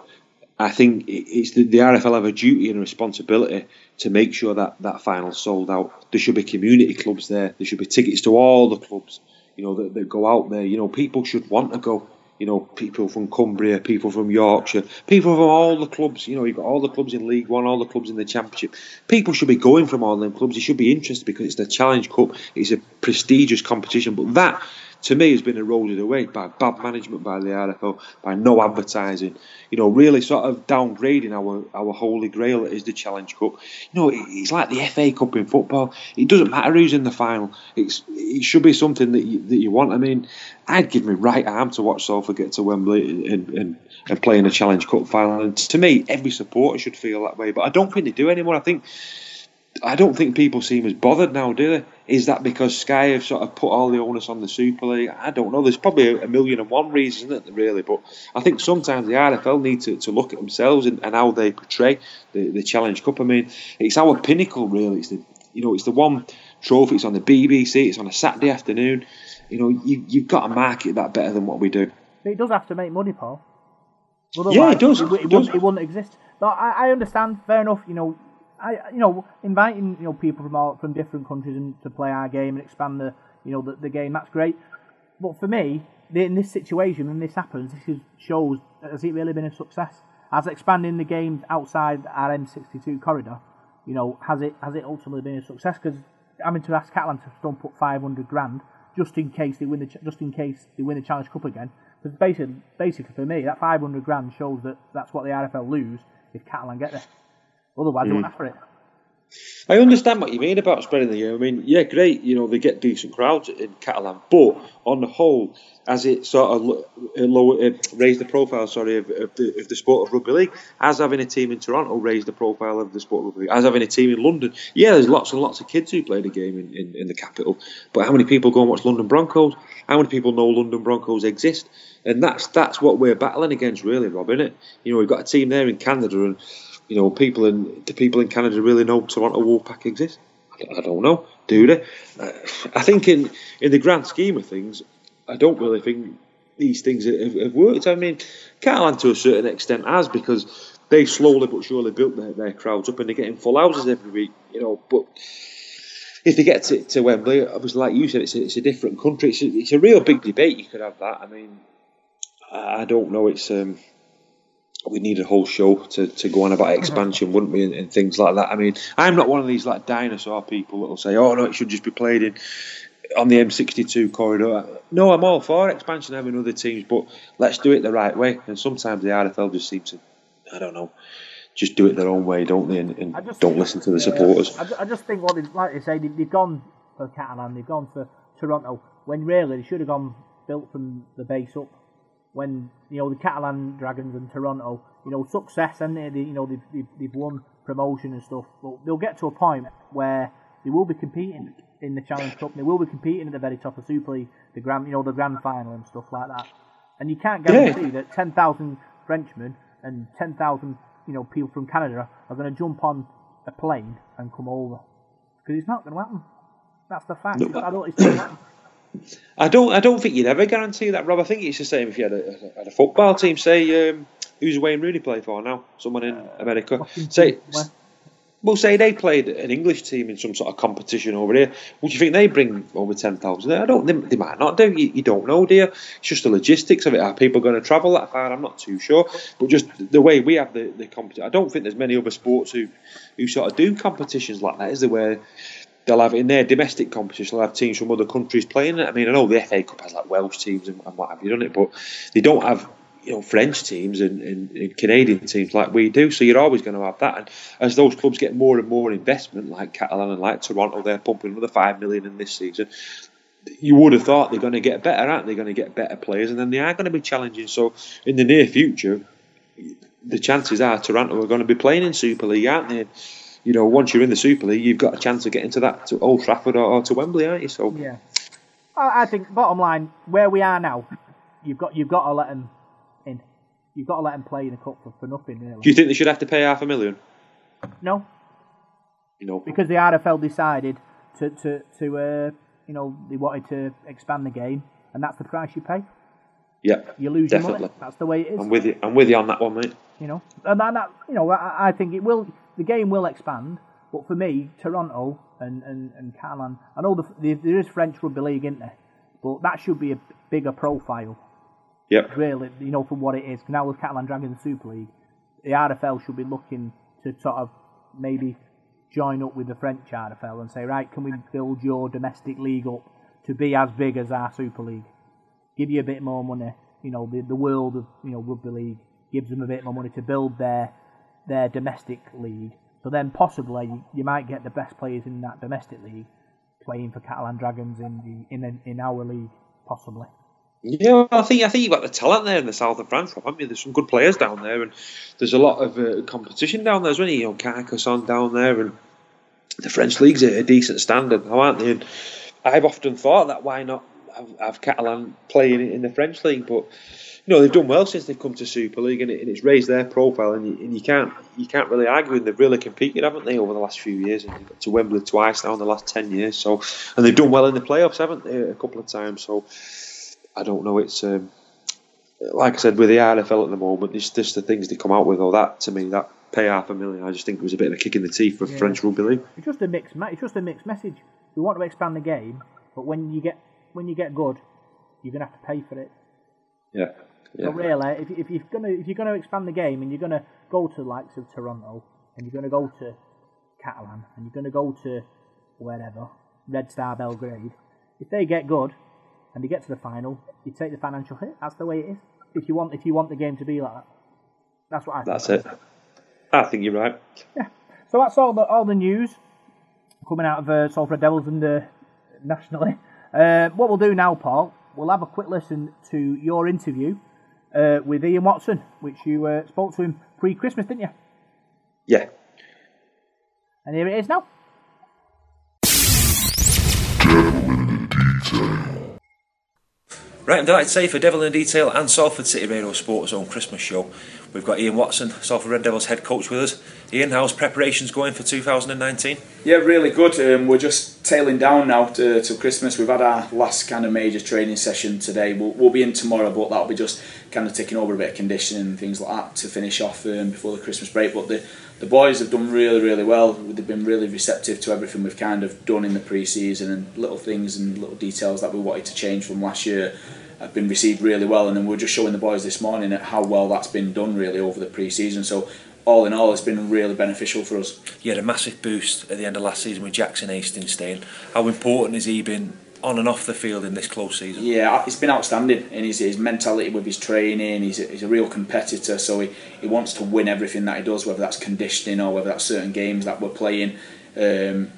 I think it's the, the RFL have a duty and a responsibility to make sure that that final's sold out. There should be community clubs there. There should be tickets to all the clubs. You know that, that go out there. You know people should want to go. You know people from Cumbria, people from Yorkshire, people from all the clubs. You know you've got all the clubs in League One, all the clubs in the Championship. People should be going from all them clubs. They should be interested because it's the Challenge Cup. It's a prestigious competition. But that to me has been eroded away by bad management by the RFL, by no advertising. You know, really sort of downgrading our our holy grail that is the Challenge Cup. You know, it- it's like the FA Cup in football. It doesn't matter who's in the final. It's it should be something that you, that you want. I mean, I'd give my right arm to watch Salford get to Wembley and, and, and play in a Challenge Cup final. And to me, every supporter should feel that way. But I don't think they do anymore. I think I don't think people seem as bothered now, do they? Is that because Sky have sort of put all the onus on the Super League? I don't know. There's probably a, million and one reasons, isn't it, really? But I think sometimes the RFL need to, to look at themselves and, and how they portray the, the Challenge Cup. I mean, it's our pinnacle, really. It's the you know, it's the one trophy. It's on the BBC. It's on a Saturday afternoon. You know, you, you've got to market that better than what we do. But it does have to make money, Paul. Yeah, it does, It, it wouldn't, it wouldn't exist. But I, I understand. Fair enough. You know, I you know inviting you know people from all from different countries and to play our game and expand the you know the, the game. That's great. But for me, in this situation, when this happens, this is, shows has it really been a success? Has expanding the game outside our M62 corridor, you know, has it has it ultimately been a success? Because having to ask Catalan to still put 500 grand just in case they win the just in case they win the Challenge Cup again. Because basically, basically for me, that 500 grand shows that that's what the RFL lose if Catalan get there. Otherwise, they won't for it. I understand what you mean about spreading the game. I mean, yeah, great. You know, they get decent crowds in Catalan, but on the whole, as it sort of lo- lower, uh, raised the profile, sorry, of, of, the, of the sport of rugby league, as having a team in Toronto raised the profile of the sport of rugby league, as having a team in London. Yeah, there's lots and lots of kids who play the game in, in, in the capital, but how many people go and watch London Broncos? How many people know London Broncos exist? And that's that's what we're battling against, really, Rob, isn't it? You know, we've got a team there in Canada, and you know, people in the people in Canada really know Toronto Wolfpack exists. I don't know, do they? Uh, I think in in the grand scheme of things, I don't really think these things have, have worked. I mean, Catalan to a certain extent has because they slowly but surely built their, their crowds up and they're getting full houses every week, you know. But if they get to, to Wembley, obviously, like you said, it's a, it's a different country. It's a, it's a real big debate. You could have that. I mean, I don't know. It's um, we need a whole show to, to go on about expansion, wouldn't we, and, and, things like that. I mean, I'm not one of these like dinosaur people that will say, "Oh no, it should just be played in on the M62 corridor." No, I'm all for expansion, having other teams, but let's do it the right way. And sometimes the RFL just seems to, I don't know, just do it their own way, don't they? And, and don't listen to the supporters. I, I just think what they, like they say, they, they've gone for Catalan, they've gone for Toronto, when really they should have gone built from the base up when you know the Catalan Dragons and Toronto, you know, success and they, you know they've, they've, they've won promotion and stuff, but they'll get to a point where they will be competing in the Challenge Cup. They will be competing at the very top of Super League, the grand, you know, the grand final and stuff like that. And you can't guarantee yeah. that ten thousand Frenchmen and ten thousand, you know, people from Canada are going to jump on a plane and come over because it's not going to happen. That's the fact. No, I don't. It's. I don't. I don't think you'd ever guarantee that, Rob. I think it's the same if you had a, had a football team. Say, um, who's Wayne Rooney play for now? Someone in uh, America. Say, well, say they played an English team in some sort of competition over here. Would you think they bring over ten thousand? I don't. They, they, might not do. You, you, don't know, dear. It's just the logistics of it. Are people going to travel that far? I'm not too sure. But just the way we have the the competition, I don't think there's many other sports who who sort of do competitions like that. Is there where they'll have in their domestic competition, they'll have teams from other countries playing it. I mean, I know the FA Cup has like Welsh teams and, and what have you done it, but they don't have you know French teams and, and, and, Canadian teams like we do. So you're always going to have that. And as those clubs get more and more investment, like Catalan and like Toronto, they're pumping another five million in this season. You would have thought they're going to get better, aren't they? Going to get better players, and then they are going to be challenging. So in the near future, the chances are Toronto are going to be playing in Super League, aren't they? You know, once you're in the Super League, you've got a chance of getting to that to Old Trafford or, or to Wembley, aren't you? So yeah, I think bottom line, where we are now, you've got you've got to let them in. You've got to let them play in a cup for, for nothing. Really. Do you think they should have to pay half a million? No. Know, because the RFL decided to to to uh, you know they wanted to expand the game, and that's the price you pay. Yeah, you lose definitely. your money. That's the way it is. I'm with you. I'm with you on that one, mate. You know, and that, you know, I, I think it will the game will expand. But for me, Toronto and, and, and Catalan, I know the, the, there is French rugby league, isn't there? But that should be a bigger profile. Yep. Really, you know, for what it is. Now with Catalan Dragons Super League, the RFL should be looking to sort of maybe join up with the French RFL and say, right, can we build your domestic league up to be as big as our Super League? Give you a bit more money. You know, the, the world of you know rugby league gives them a bit more money to build their their domestic league. So then possibly you might get the best players in that domestic league playing for Catalan Dragons in the in in our league, possibly. Yeah, I think I think you've got the talent there in the south of France, haven't you? There's some good players down there, and there's a lot of uh, competition down there as well. You know, Carcassonne down there, and the French league's a, a decent standard, aren't they? And I've often thought that why not have, have Catalan playing in the French league, but you know they've done well since they've come to Super League, and, it, and it's raised their profile, and you, and you, can't you can't really argue. And they've really competed, haven't they, over the last few years? And they've got to Wembley twice now in the last ten years. So, and they've done well in the playoffs, haven't they, a couple of times? So, I don't know. It's um, like I said with the RFL at the moment. It's just the things they come out with, All that to me that pay half a million. I just think it was a bit of a kick in the teeth for yeah. French rugby league. It's just a mixed. It's just a mixed message. We want to expand the game, but when you get when you get good, you're gonna have to pay for it. Yeah. Yeah. So really, if, if you're gonna if you're gonna expand the game and you're gonna go to the likes of Toronto and you're gonna go to Catalan and you're gonna go to wherever Red Star Belgrade, if they get good and they get to the final, you take the financial hit. That's the way it is. If you want if you want the game to be like that, that's what I. Think. That's it. I think you're right. Yeah. So that's all the all the news coming out of uh, Salford Devils and uh, nationally. [laughs] Uh, what we'll do now, Paul, we'll have a quick listen to your interview uh, with Ian Watson, which you uh, spoke to him pre-Christmas, didn't you? Yeah. And here it is now. Right, I'm delighted to say for Devil in Detail and Salford City Radio Sports Zone Christmas show, we've got Ian Watson, Salford Red Devils head coach, with us. Ian, how's preparations going for 2019? Yeah, really good. Um, we're just tailing down now to, to Christmas. We've had our last kind of major training session today. We'll, we'll be in tomorrow, but that'll be just kind of taking over a bit of conditioning and things like that to finish off um, before the Christmas break. But the, the boys have done really, really well. They've been really receptive to everything we've kind of done in the pre-season and little things and little details that we wanted to change from last year have been received really well. And then we are just showing the boys this morning at how well that's been done really over the pre-season. So all in all, it's been really beneficial for us. You had a massive boost at the end of last season with Jackson Hastings staying. How important has he been on and off the field in this close season? Yeah, it's been outstanding in his, his mentality with his training. He's a, he's a real competitor, so he, he wants to win everything that he does, whether that's conditioning or whether that's certain games that we're playing. Um,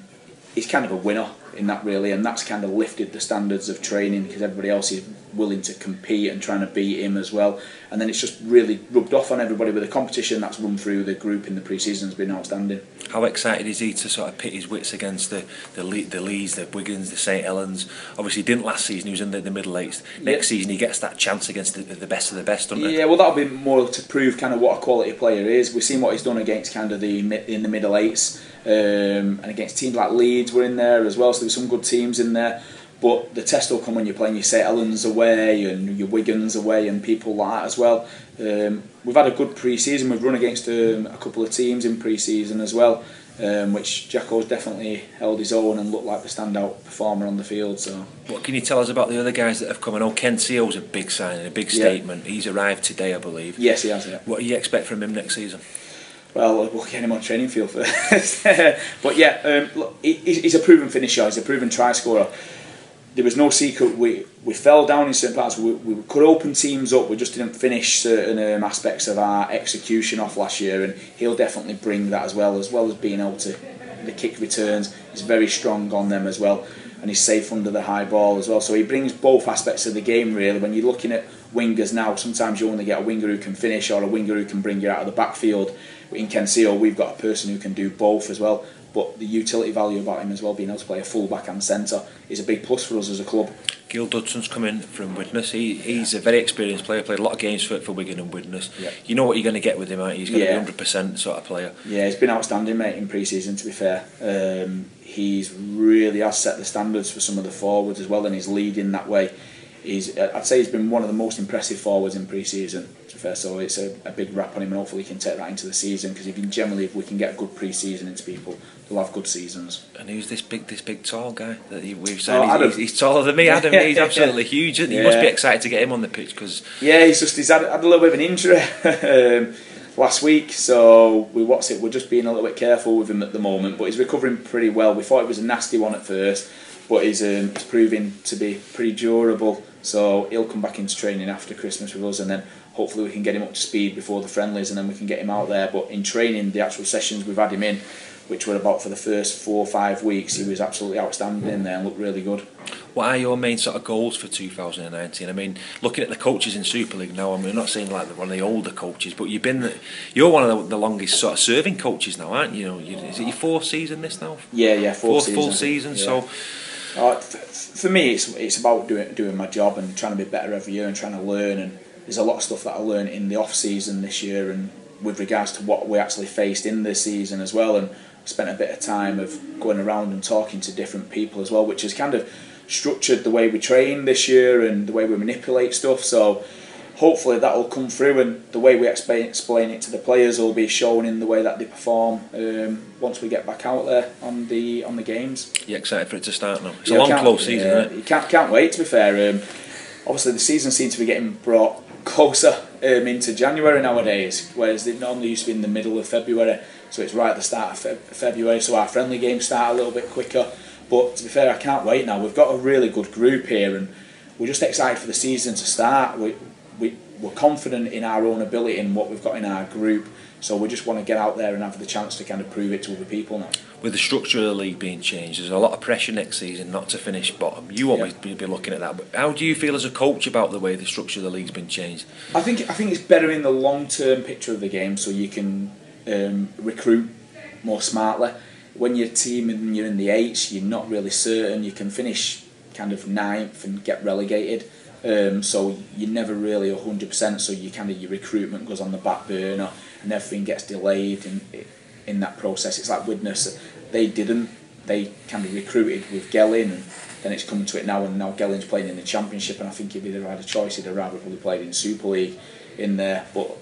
he's kind of a winner in that really, and that's kind of lifted the standards of training because everybody else is willing to compete and trying to beat him as well. And then it's just really rubbed off on everybody with the competition that's run through the group in the pre-season has been outstanding. How excited is he to sort of pit his wits against the the, Le- the Leeds, the Wigans, the St Helens? Obviously, he didn't last season. He was in the, the middle eights. Next yeah. season, he gets that chance against the, the best of the best, doesn't Yeah, well, that'll be more to prove kind of what a quality player is. We've seen what he's done against kind of the in the middle eights. Um, and against teams like Leeds were in there as well, so there's some good teams in there. But the test will come when you're playing your St Helens away and your Wigans away and people like that as well. Um, we've had a good pre-season. We've run against um, a couple of teams in pre-season as well, um, which Jacko's definitely held his own and looked like the standout performer on the field. So, what can you tell us about the other guys that have come? I know Ken Sio's a big sign, a big statement. Yeah. He's arrived today, I believe. Yes, he has. Yeah. What do you expect from him next season? well, we'll get him on training field first. [laughs] but yeah, um, look, he's a proven finisher. He's a proven try scorer. There was no secret. We we fell down in certain parts. We, we could open teams up. We just didn't finish certain um, aspects of our execution off last year, and he'll definitely bring that as well, as well as being able to the kick returns. He's very strong on them as well, and he's safe under the high ball as well. So he brings both aspects of the game really. When you're looking at wingers now, sometimes you only get a winger who can finish or a winger who can bring you out of the backfield in Ken Sio, we've got a person who can do both as well. but the utility value about him as well, being able to play a full back and centre, is a big plus for us as a club. Gil Dudson's come in from Widnes. He, he's a very experienced player, played a lot of games for, for Wigan and Widnes. Yeah. You know what you're going to get with him, aren't you? He's going yeah. to be 100% sort of player. Yeah, he's been outstanding, mate, in pre season, to be fair. Um, he's really has set the standards for some of the forwards as well, and he's leading that way. He's I'd say he's been one of the most impressive forwards in pre-season. fair, so it's a, a big rap on him, and hopefully he can take that into the season. Because if you generally, if we can get a good pre-season into people, they'll have good seasons. And who's this big, this big tall guy that we've said? Oh, he's, he's, taller than me, [laughs] Adam. he's absolutely [laughs] huge. Isn't he? Yeah. you must be excited to get him on the pitch because yeah, he's just he's had, had a little bit of an injury. [laughs] um, last week, so we what's it? We're just being a little bit careful with him at the moment, but he's recovering pretty well. We thought it was a nasty one at first, but he's, um, he's proving to be pretty durable. So he'll come back into training after Christmas with us, and then hopefully we can get him up to speed before the friendlies, and then we can get him out there. But in training, the actual sessions we've had him in, which were about for the first four or five weeks, he was absolutely outstanding in there and looked really good. What are your main sort of goals for 2019? I mean, looking at the coaches in Super League now, I mean, I'm not saying like one of the older coaches, but you've been, the, you're one of the, the, longest sort of serving coaches now, aren't you? you know, you, is it your fourth season this now? Yeah, yeah, fourth, fourth season. full season. Yeah. So uh, for me, it's it's about doing doing my job and trying to be better every year and trying to learn. And there's a lot of stuff that I learned in the off season this year, and with regards to what we actually faced in this season as well. And spent a bit of time of going around and talking to different people as well, which has kind of structured the way we train this year and the way we manipulate stuff. So hopefully that will come through and the way we explain, explain it to the players will be shown in the way that they perform um, once we get back out there on the on the games. You excited for it to start now? It's yeah, a long close season, yeah, You can't, can't wait to be fair. Um, obviously the season seems to be getting brought closer um, into January nowadays, whereas it normally used to be in the middle of February, so it's right at the start of Fe- February, so our friendly games start a little bit quicker. But to be fair, I can't wait now. We've got a really good group here and we're just excited for the season to start. We, we, we're confident in our own ability and what we've got in our group. So we just want to get out there and have the chance to kind of prove it to other people now. With the structure of the league being changed, there's a lot of pressure next season not to finish bottom. You always Yeah. be, looking at that. But how do you feel as a coach about the way the structure of the league's been changed? I think I think it's better in the long term picture of the game, so you can um, recruit more smartly. When you're team and you're in the eights, you're not really certain. You can finish kind of ninth and get relegated. Um, so you're never really hundred percent. So you kind of your recruitment goes on the back burner, and everything gets delayed in in that process. It's like Widnes, they didn't. They kind of recruited with Gellin, and then it's coming to it now, and now Gellin's playing in the Championship, and I think he'd have had a choice, he'd rather probably played in Super League in there. But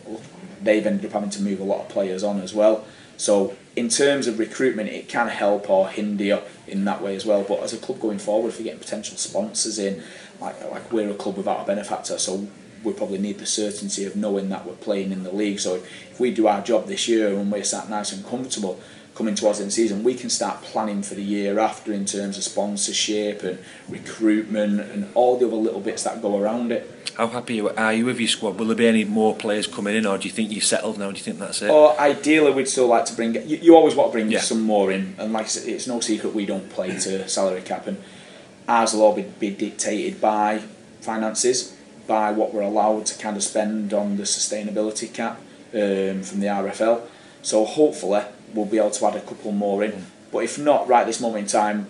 they've ended up having to move a lot of players on as well. So in terms of recruitment, it can help or hinder in that way as well. But as a club going forward, if we're getting potential sponsors in, like like we're a club without a benefactor, so we probably need the certainty of knowing that we're playing in the league. So if we do our job this year and we're sat nice and comfortable coming towards the end of the season, we can start planning for the year after in terms of sponsorship and recruitment and all the other little bits that go around it. How happy are you with your squad? Will there be any more players coming in, or do you think you're settled now? Do you think that's it? Or ideally, we'd still like to bring. You, you always want to bring Yeah. some more in, and like I said, it's no secret we don't play to salary cap, and ours will all be, be dictated by finances, by what we're allowed to kind of spend on the sustainability cap um, from the RFL. So hopefully, we'll be able to add a couple more in. But if not, right this moment in time,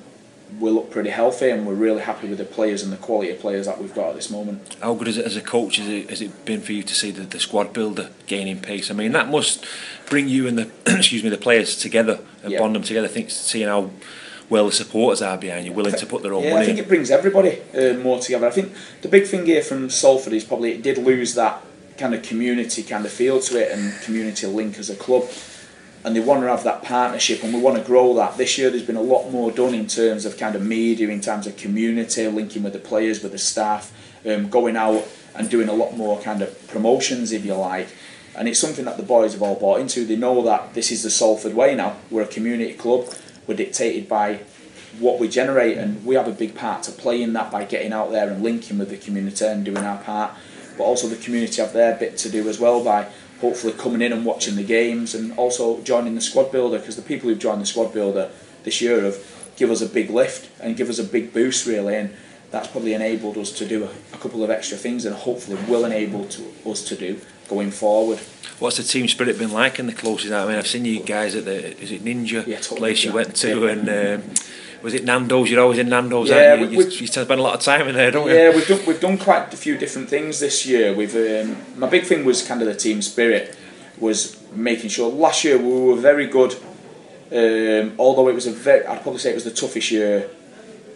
we look pretty healthy, and we're really happy with the players and the quality of players that we've got at this moment. How good is it as a coach? Has it, has it been for you to see the, the squad builder gaining pace? I mean, that must bring you and the [clears throat] excuse me the players together and Yeah. bond them together. Think seeing how well the supporters are behind you, willing to put their own Yeah, I think in. it brings everybody uh, more together. I think the big thing here from Salford is probably it did lose that kind of community kind of feel to it and community link as a club. And they want to have that partnership, and we want to grow that. This year, there's been a lot more done in terms of kind of media, in terms of community, linking with the players, with the staff, um, going out and doing a lot more kind of promotions, if you like. And it's something that the boys have all bought into. They know that this is the Salford way now. We're a community club. We're dictated by what we generate, and we have a big part to play in that by getting out there and linking with the community and doing our part. But also the community have their bit to do as well by hopefully coming in and watching the games and also joining the squad builder because the people who've joined the squad builder this year have give us a big lift and give us a big boost really and that's probably enabled us to do a, a couple of extra things and hopefully will enable to, us to do going forward. What's the team spirit been like in the closest? I mean, I've seen you guys at the is it Ninja Yeah, totally place you went to, Yeah. and um, was it Nando's? You're always in Nando's, Yeah, aren't you? You, you spend a lot of time in there, don't you? Yeah, we've done we've done quite a few different things this year. We've um, my big thing was kind of the team spirit, was making sure. Last year we were very good, um, although it was a very I'd probably say it was the toughest year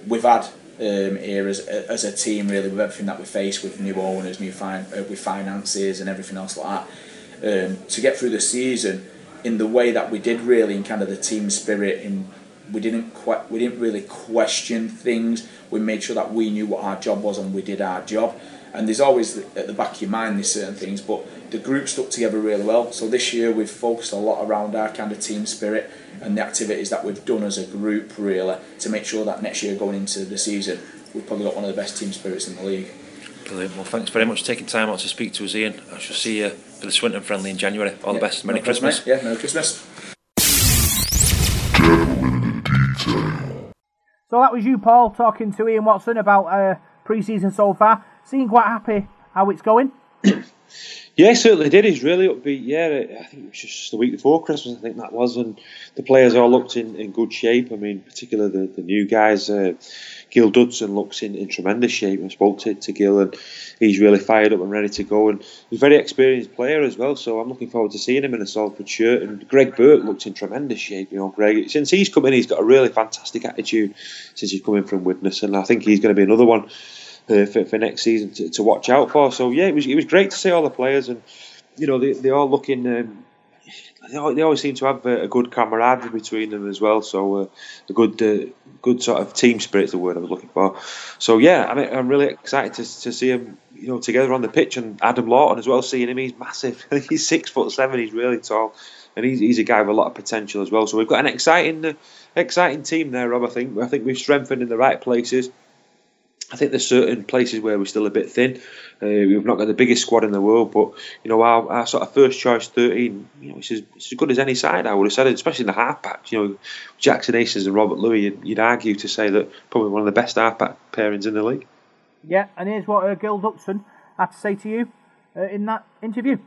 we've had um, here as, as a team. Really, with everything that we faced with new owners, new fin- uh, with finances and everything else like that. Um, to get through the season in the way that we did, really, in kind of the team spirit in we didn't que- we didn't really question things. We made sure that we knew what our job was and we did our job. And there's always at the back of your mind these certain things, but the group stuck together really well. So this year we've focused a lot around our kind of team spirit and the activities that we've done as a group really to make sure that next year going into the season we've probably got one of the best team spirits in the league. Brilliant. Well, thanks very much for taking time out to speak to us, Ian. I shall see you for the Swinton friendly in January. All the best. Merry no problem, Christmas. mate. Yeah, Merry Christmas. So that was you, Paul, talking to Ian Watson about uh, pre-season so far. Seeing quite happy how it's going. [clears throat] Yeah, certainly did. He's really upbeat. Yeah, I think it was just the week before Christmas. I think that was, and the players all looked in, in good shape. I mean, particularly the, the new guys. Uh, Gil Dudson looks in, in tremendous shape. I spoke to, to Gil, and he's really fired up and ready to go. And he's a very experienced player as well. So I'm looking forward to seeing him in a Salford shirt. And Greg Burke looks in tremendous shape. You know, Greg since he's come in, he's got a really fantastic attitude since he's coming from Widnes, and I think he's going to be another one for, next season to, to watch out for. So yeah, it was it was great to see all the players, and you know they they all looking. Um, they always seem to have a, good camaraderie between them as well. So uh, a good uh, good sort of team spirit's the word I was looking for. So yeah, I mean, I'm really excited to, to see them you know together on the pitch and Adam Lawton as well. Seeing him, he's massive. [laughs] He's six foot seven. He's really tall. And he's, he's a guy with a lot of potential as well. So we've got an exciting, uh, exciting team there, Rob. I think I think we've strengthened in the right places I think there's certain places where we're still a bit thin. Uh, we've not got the biggest squad in the world, but you know our, our sort of first choice 13, you know, it's as, it's as good as any side. I would have said, especially in the half backs. You know, Jackson Hastings and Robert Lui. You'd, you'd, argue to say that probably one of the best half back pairings in the league. Yeah, and here's what uh, Gil Dudson had to say to you uh, in that interview.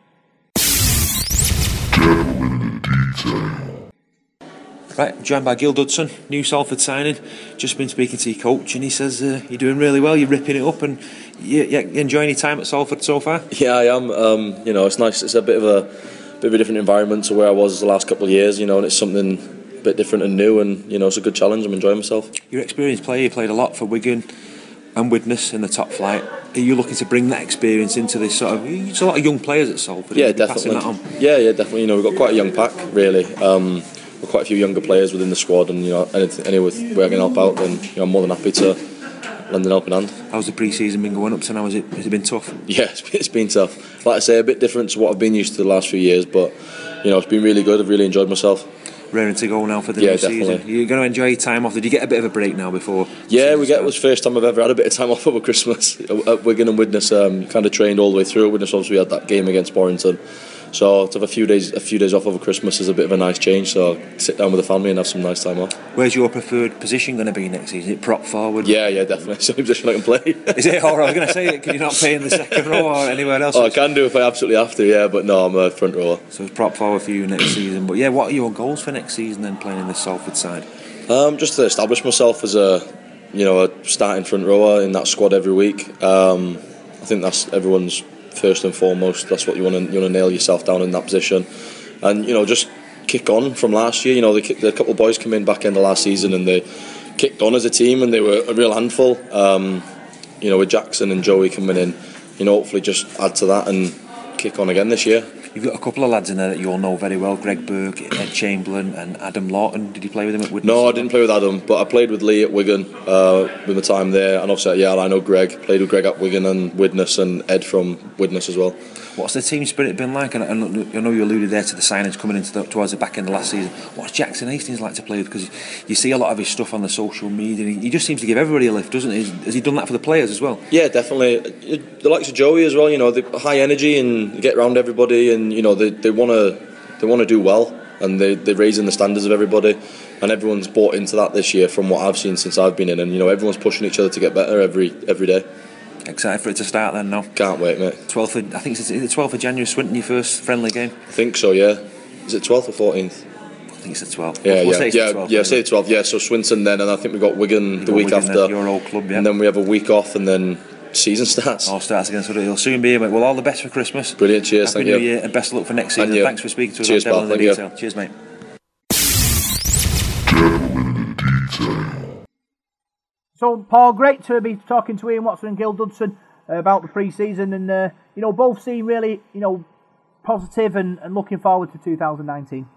Right, joined by Gil Dudson, new Salford signing. Just been speaking to your coach, and he says uh, you're doing really well. You're ripping it up, and you, you enjoying your time at Salford so far. Yeah, I am. Um, you know, it's nice. It's a bit of a bit of a different environment to where I was the last couple of years. You know, and it's something a bit different and new, and you know, it's a good challenge. I'm enjoying myself. You're an experienced player. You played a lot for Wigan and Widnes in the top flight. Are you looking to bring that experience into this sort of? It's a lot of young players at Salford. Yeah, definitely. Yeah, yeah, definitely. You know, we've got quite a young pack, really. Um, we've quite a few younger players within the squad, and you know, anything, any with where I can help out, then you know, I'm more than happy to lend an helping hand. How's the pre-season been going up to now? Has it has it been tough? [laughs] Yeah, it's been, it's been tough. Like I say, a bit different to what I've been used to the last few years, but you know, it's been really good. I've really enjoyed myself raring to go now for the yeah, new definitely. season. You're going to enjoy your time off. Did you get a bit of a break now before? Yeah, we get. It was first time I've ever had a bit of time [laughs] off over Christmas [laughs] at Wigan and Widnes. Um, kind of trained all the way through. Widnes obviously we had that game against Warrington. So to have a few days, a few days off over Christmas is a bit of a nice change. So sit down with the family and have some nice time off. Where's your preferred position going to be next season? Is it prop forward? Yeah, yeah, definitely. It's the only position I can play. is it? Or I was going to say, it? can you not play in the second row or anywhere else? Oh, I can do if I absolutely have to. Yeah, but no, I'm a front rower. So it's prop forward for you next season. But yeah, what are your goals for next season then, playing in the Salford side? Um, just to establish myself as a, you know, a starting front rower in that squad every week. Um, I think that's everyone's first and foremost. That's what you want to you want to nail yourself down in that position, and you know just kick on from last year. You know, the, the couple of boys come in back in the last season and they kicked on as a team and they were a real handful. Um, you know, with Jackson and Joey coming in, you know, hopefully just add to that and kick on again this year. You've got a couple of lads in there that you all know very well Greg Burke, Ed Chamberlain, and Adam Lawton. Did you play with him at Wigan? No, I didn't play with Adam, but I played with Lee at Wigan uh, with my time there. And obviously, yeah, I know Greg. Played with Greg at Wigan and Widnes and Ed from Widnes as well. What's the team spirit been like? And I know you alluded there to the signings coming into the, towards the back end of last season. What's Jackson Hastings like to play with? Because you see a lot of his stuff on the social media. He just seems to give everybody a lift, doesn't he? Has he done that for the players as well? Yeah, definitely. The likes of Joey as well. You know, the high energy and get around everybody, and you know they, they want to they want to do well, and they they're raising the standards of everybody, and everyone's bought into that this year from what I've seen since I've been in, and you know everyone's pushing each other to get better every every day. Excited for it to start then, no? Can't wait, mate. 12th of, I think it's the 12th of January, Swinton, your first friendly game? I think so, yeah. Is it 12th or 14th? I think it's the 12th. Yeah, we'll yeah, yeah, 12th, yeah. Say 12th, yeah. So Swinton then, and I think we've got Wigan You the got week Wigan after. your old club, yeah. And then we have a week off, and then season starts. All starts again, so it'll soon be here, mate. Well, all the best for Christmas. Brilliant, cheers, Happy thank New you. Year, and best of luck for next season. And. Thanks for speaking to us Cheers, on Devil in the thank you. Cheers, mate. So, Paul, great to be talking to Ian Watson and Gil Dudson about the pre-season, and uh, you know both seem really you know positive and, and looking forward to 2019.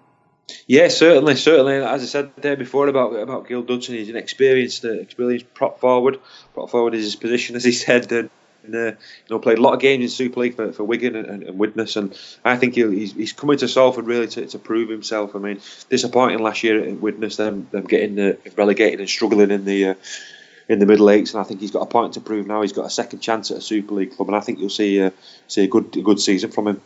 Yeah, certainly, certainly. As I said there before about about Gil Dudson, he's an experienced, uh, experienced prop forward. Prop forward is his position, as he said, and, and uh, you know played a lot of games in Super League for, for Wigan and, and, and Widnes, and I think he's he's coming to Salford really to, to prove himself. I mean, disappointing last year at Widnes, them them getting uh, relegated and struggling in the. Uh, in the middle eights, and I think he's got a point to prove now. He's got a second chance at a Super League club, and I think you'll see uh, see a good a good season from him.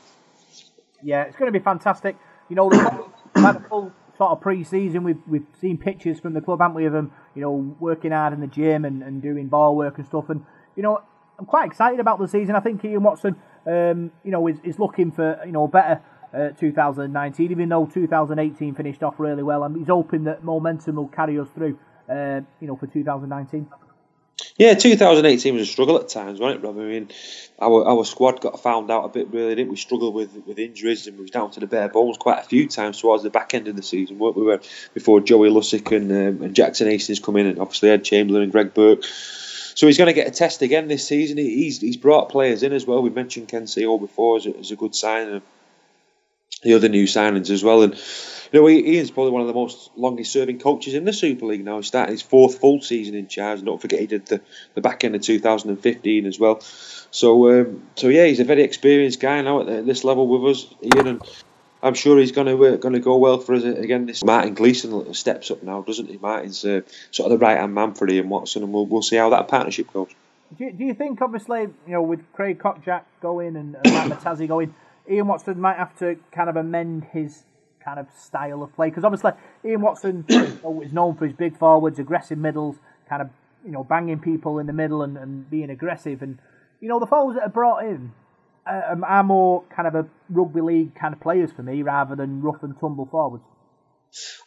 Yeah, it's going to be fantastic. You know, [coughs] full sort of pre-season. We've we've seen pictures from the club, haven't we, of them, you know, working hard in the gym and, and doing ball work and stuff. And you know, I'm quite excited about the season. I think Ian Watson, um, you know, is, is looking for you know better. Uh, 2019, even though 2018 finished off really well, and he's hoping that momentum will carry us through, uh, you know, for 2019. Yeah, 2018 was a struggle at times, wasn't it, Rob? I mean, our our squad got found out a bit, really, didn't we? Struggled with with injuries and we was down to the bare bones quite a few times towards the back end of the season, weren't we? Before Joey Lussick and, um, and Jackson Hastings come in, and obviously Ed Chamberlain and Greg Burke. So he's going to get a test again this season. He's he's brought players in as well. We mentioned Ken Sio before as a, as a good sign, the other new signings as well. And you know, Ian's probably one of the most longest serving coaches in the Super League now. He's starting his fourth full season in charge. Don't forget he did the, the back end of 2015 as well. So um, so yeah, he's a very experienced guy now at, at this level with us, Ian, and I'm sure he's going to uh, going to go well for us again. This Martin Gleeson steps up now, doesn't he? Martin's uh, sort of the right hand man for Ian Watson, and we'll we'll see how that partnership goes. Do you, do you think, obviously, you know, with Craig Kopczak going and, and Lama Tasi going, Ian Watson might have to kind of amend his kind of style of play? Because obviously, Ian Watson [coughs] is known for his big forwards, aggressive middles, kind of, you know, banging people in the middle and, and being aggressive. And, you know, the forwards that are brought in uh, are more kind of a rugby league kind of players for me rather than rough and tumble forwards.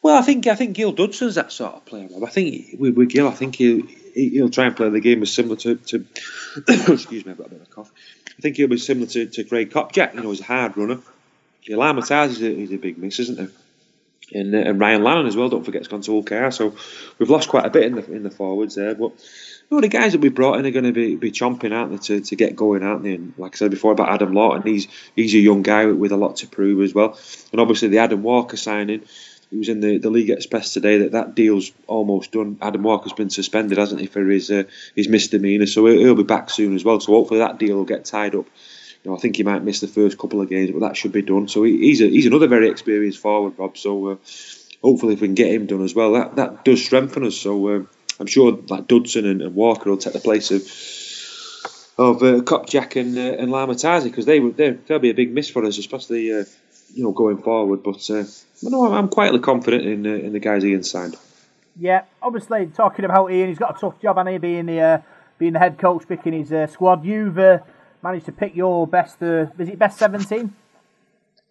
Well, I think I think Gil Dudson's that sort of player. Rob. I think with, with Gil, I think he'll he'll try and play the game as similar to, to [coughs] excuse me, I've got a bit of a cough. I think he'll be similar to, to Craig Kopczak. You know, he's a hard runner. Lama Tasi is a, he's a big miss, isn't he? And, uh, and Ryan Lannon as well. Don't forget, has gone to Hull KR. So we've lost quite a bit in the in the forwards there. But you know, the guys that we brought in are going to be, be chomping, aren't they, to, to get going, aren't they? And like I said before about Adam Lawton, he's he's a young guy with a lot to prove as well. And obviously the Adam Walker signing he was in the, the League Express today that that deal's almost done. Adam Walker's been suspended, hasn't he, for his uh, his misdemeanor, so he'll, be back soon as well. So hopefully that deal will get tied up. You know, I think he might miss the first couple of games, but that should be done. So he, he's a, he's another very experienced forward, Rob. So uh, hopefully if we can get him done as well, that that does strengthen us. So uh, I'm sure like Dudson and, and, Walker will take the place of of uh, and uh, and Lama Tasi because they would they'll be a big miss for us, especially uh, you know going forward. But uh, no, I'm quietly confident in uh, in the guys Ian signed. Yeah, obviously talking about Ian, he's got a tough job, and he being the uh, being the head coach, picking his uh, squad. You've uh, managed to pick your best. Uh, is it best seventeen?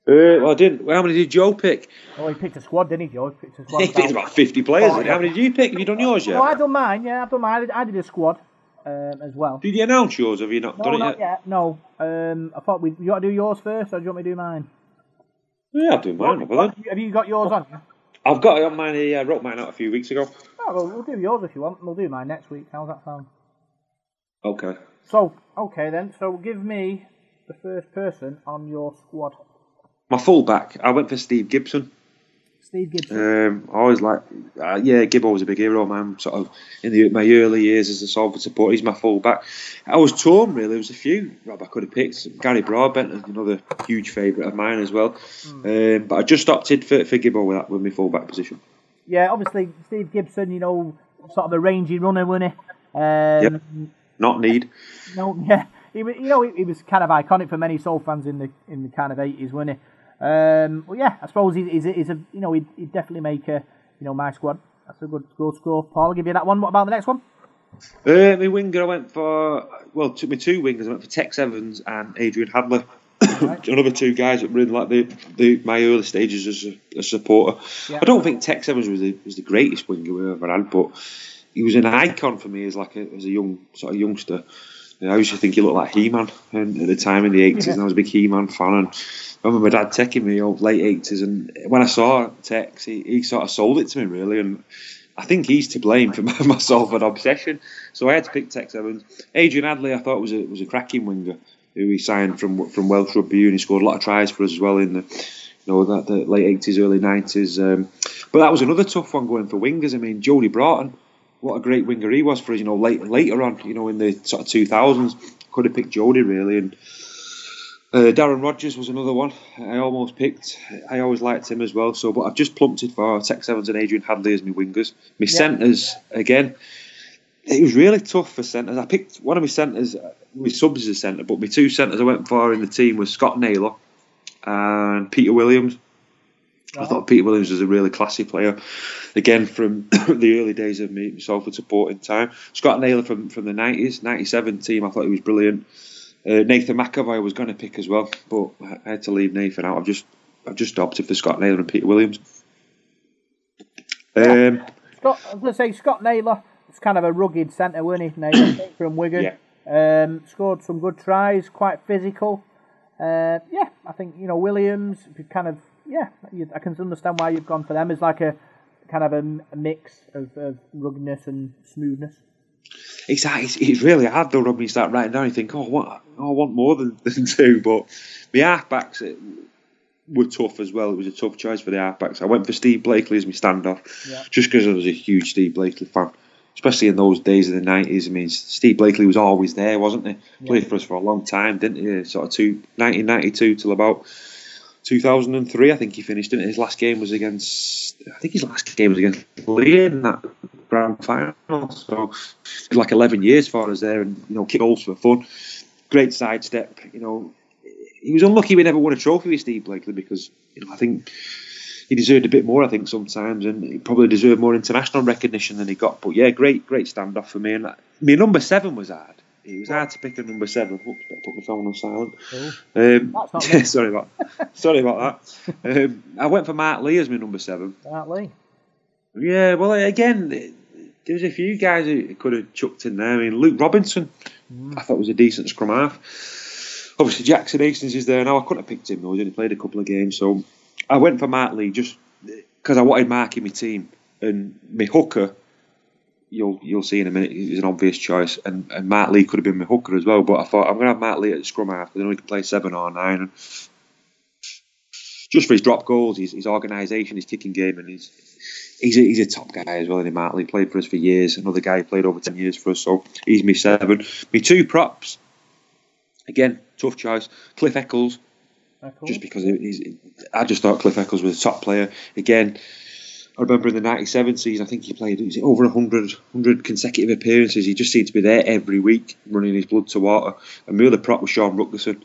Uh, well, I didn't. How many did Joe pick? Oh, he picked a squad, didn't he, Joe? He picked a squad. [laughs] he picked about fifty players. Oh, How many did you pick? Have you done yours yet? Oh, I've done mine. Yeah, I've done mine. I did, I did a squad um, as well. Did you announce yours? Have you not no, done it not yet? yet? No. Um, I thought we. You want to do yours first, or do you want me to do mine? Yeah, I'll do mine. Have, have you got yours on? I've got it on mine. I wrote mine out a few weeks ago. Oh, well, we'll do yours if you want. We'll do mine next week. How's that sound? Okay. So, okay then. So, give me the first person on your squad. My fullback, I went for Steve Gibson. Steve Gibson. Um, I always like, uh, yeah, Gibbo was a big hero, man. Sort of in the, my early years as a Salford support, he's my fullback. I was torn, really. There was a few Rob I could have picked. Gary Broadbent is another huge favourite of mine as well. Mm. Um, but I just opted for, for Gibbo with that with my fullback position. Yeah, obviously Steve Gibson, you know, sort of a rangy runner, wasn't he? Um, yep. Not need. No, [laughs] yeah. He you know, he, he, was kind of iconic for many Soul fans in the in the kind of eighties, wasn't he? Um, well, yeah, I suppose he's, he's, a, he's a you know he'd, he'd, definitely make a you know my squad. That's a good good score. Paul, I'll give you that one. What about the next one? Uh, my winger, I went for well, took me two wingers. I went for Tex Evans and Adrian Hadley. Right. [laughs] Another two guys that were in like the, the my early stages as a, a supporter. Yeah. I don't think Tex Evans was the was the greatest winger we ever had, but he was an icon for me as like a, as a young sort of youngster. I used to think he looked like He-Man and at the time in the 80s, yeah. and I was a big He-Man fan. And I remember my dad taking me over late 80s, and when I saw Tex, he, he sort of sold it to me, really. And I think he's to blame for [laughs] my, Salford obsession. So I had to pick Tex Evans. Adrian Adley I thought was a was a cracking winger who he signed from from Welsh Rugby, and he scored a lot of tries for us as well in the you know that the late 80s, early 90s. Um, but that was another tough one going for wingers. I mean, Jodie Broughton what a great winger he was for us. You know, late, later on, you know, in the sort of two thousands, could have picked Jodie really, and uh, Darren Rogers was another one. I almost picked. I always liked him as well. So, but I've just plumped it for Tex Evans and Adrian Hadley as my wingers. My yeah. centres again. It was really tough for centres. I picked one of my centres. My subs as a centre, but my two centres I went for in the team was Scott Naylor and Peter Williams. I thought Peter Williams was a really classy player. Again, from [coughs] the early days of me Salford supporting time. Scott Naylor from, from the 90s, 97 team, I thought he was brilliant. Uh, Nathan McAvoy I was going to pick as well, but I had to leave Nathan out. I've just I've just opted for Scott Naylor and Peter Williams. Um, Scott, I was going to say Scott Naylor. It's kind of a rugged centre, wasn't he? Naylor [coughs] from Wigan. Yeah. Um, scored some good tries, quite physical. Uh, yeah, I think you know Williams kind of yeah, I can understand why you've gone for them. It's like a kind of a, a mix of, of, ruggedness and smoothness. It's, it's, it's really hard though, Rob, when you start writing down, you think, oh, what, oh, I want more than, [laughs] than two. But the halfbacks were tough as well. It was a tough choice for the halfbacks. I went for Steve Blakeley as my standoff, yeah. just because I was a huge Steve Blakeley fan. Especially in those days of the nineties. I mean, Steve Blakeley was always there, wasn't he? Yeah. Played for us for a long time, didn't he? Sort of two, 1992 till about 2003, I think he finished it. His last game was against, I think his last game was against Lee in that grand final. So like 11 years for us there, and you know, kick goals for fun. Great sidestep. You know, he was unlucky we never won a trophy with Steve Blakeley because you know I think he deserved a bit more. I think sometimes, and he probably deserved more international recognition than he got. But yeah, great, great standoff for me. And my number seven was hard. It was hard to pick a number seven. Oops, better put my phone on silent. Um, [laughs] sorry about, sorry about that. Um, I went for Mark Lee as my number seven. Mark Lee. Yeah, well, again, there's a few guys who could have chucked in there. I mean, Luke Robinson, I thought was a decent scrum half. Obviously, Jackson Hastings is there now. I couldn't have picked him though. He's only played a couple of games, so I went for Mark Lee just because I wanted Mark in my team and my hooker. You'll you'll see in a minute. Was an obvious choice, and, and Mark Lee could have been my hooker as well. But I thought I'm going to have Mark Lee at the scrum half because I know he can play seven or nine. And just for his drop goals, his, his organisation, his kicking game, and his he's a, he's a top guy as well. In Mark Lee played for us for years. Another guy who played over ten years for us, so he's me seven. Me two props. Again, tough choice. Cliff Eccles, Eccles. just because he's. I just thought Cliff Eccles was a top player. Again, I remember in the '97 season, I think he played was it over 100, 100 consecutive appearances. He just seemed to be there every week, running his blood to water. And my other prop was Sean Rutgerson.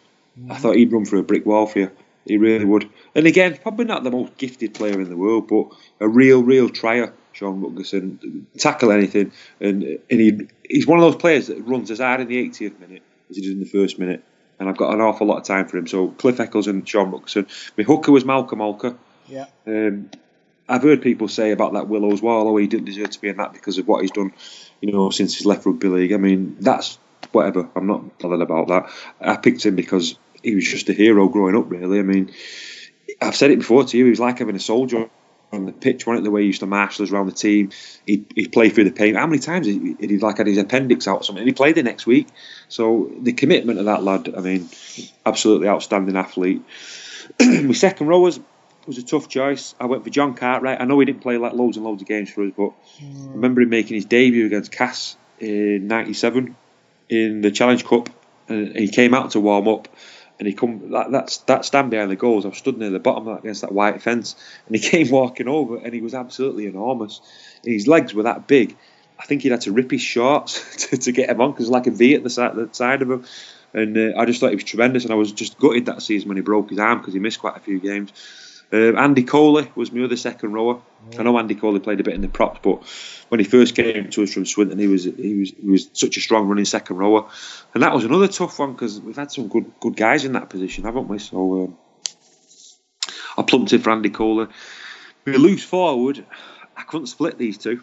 I thought he'd run through a brick wall for you. He really would. And again, probably not the most gifted player in the world, but a real, real trier. Sean Rutgerson tackle anything, and and he he's one of those players that runs as hard in the 80th minute as he did in the first minute. And I've got an awful lot of time for him. So Cliff Eccles and Sean Rutgerson. My hooker was Malcolm Alker. Yeah. Um, I've heard people say about that Willows Wall, oh, he didn't deserve to be in that because of what he's done, you know, since he's left rugby league. I mean, that's whatever. I'm not bothered about that. I picked him because he was just a hero growing up, really. I mean, I've said it before to you. He was like having a soldier on the pitch, wasn't it? The way he used to marshal us around the team. He'd, he'd play through the pain. How many times he, he'd like had his appendix out or something? And he played the next week. So the commitment of that lad, I mean, absolutely outstanding athlete. [clears throat] My second row was was a tough choice. I went for John Cartwright. I know he didn't play like loads and loads of games for us, but I remember him making his debut against Cass in '97 in the Challenge Cup, and he came out to warm up. And he come that that's that stand behind the goals. I was stood near the bottom against that white fence, and he [laughs] came walking over, and he was absolutely enormous. And his legs were that big. I think he'd had to rip his shorts [laughs] to, to get him on because like a V at the side, the side of him. And uh, I just thought he was tremendous, and I was just gutted that season when he broke his arm because he missed quite a few games. Um, Andy Coley was my other second rower. I know Andy Coley played a bit in the props, but when he first came to us from Swinton, he was he was he was such a strong running second rower, and that was another tough one because we've had some good good guys in that position, haven't we? So um, I plumped in for Andy Coley. We loose forward. I couldn't split these two.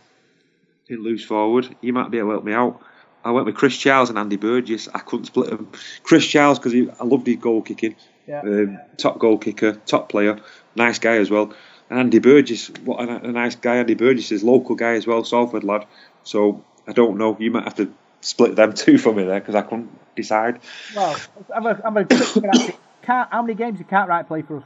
In loose forward, you might be able to help me out. I went with Chris Charles and Andy Burgess. I couldn't split them. Chris Charles because I loved his goal kicking. Yeah. Um, top goal kicker, top player, nice guy as well. And Andy Burgess, what a, a nice guy. Andy Burgess is local guy as well, Salford lad. So I don't know. You might have to split them [laughs] two for me there because I couldn't decide. Well, I'm a, I'm a quick look at it. Can't, how many games did Cartwright play for us?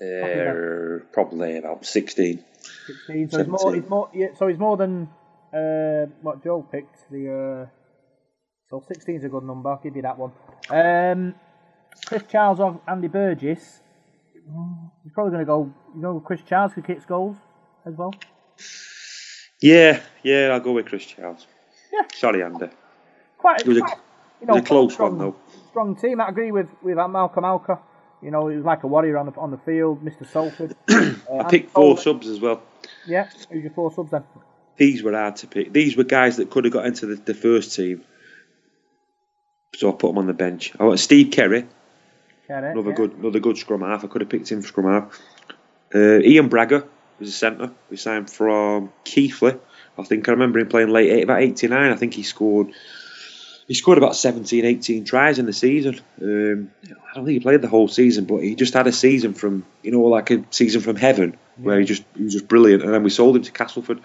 Uh, probably about 16. 16. So he's more, he's more, yeah, so he's more than uh, what Joe picked. The uh, so 16 is a good number. I'll give you that one. Um, Chris Charles or Andy Burgess. He's probably going to go. You know, Chris Charles who kicks goals as well. Yeah, yeah, I'll go with Chris Charles. Yeah. Sorry, Andy. Quite, It was a, quite, you it was a close strong, one, though. Strong team. I agree with with Malcolm Alker. You know, he was like a warrior on the on the field, Mr. Salford. [clears throat] Uh, I picked four subs as well. Yeah, who's your four subs then? These were hard to pick. These were guys that could have got into the, the first team. So I put them on the bench. I went Steve Kerry, Carey, another yeah. good another good scrum half. I could have picked him for scrum half. Uh, Ian Bragger was a centre. We signed from Keighley. I think I remember him playing late, eight, about 89. I think he scored he scored about 17, 18 tries in the season. Um, I don't think he played the whole season, but he just had a season from, you know, like a season from heaven where he just he was just brilliant. And then we sold him to Castleford.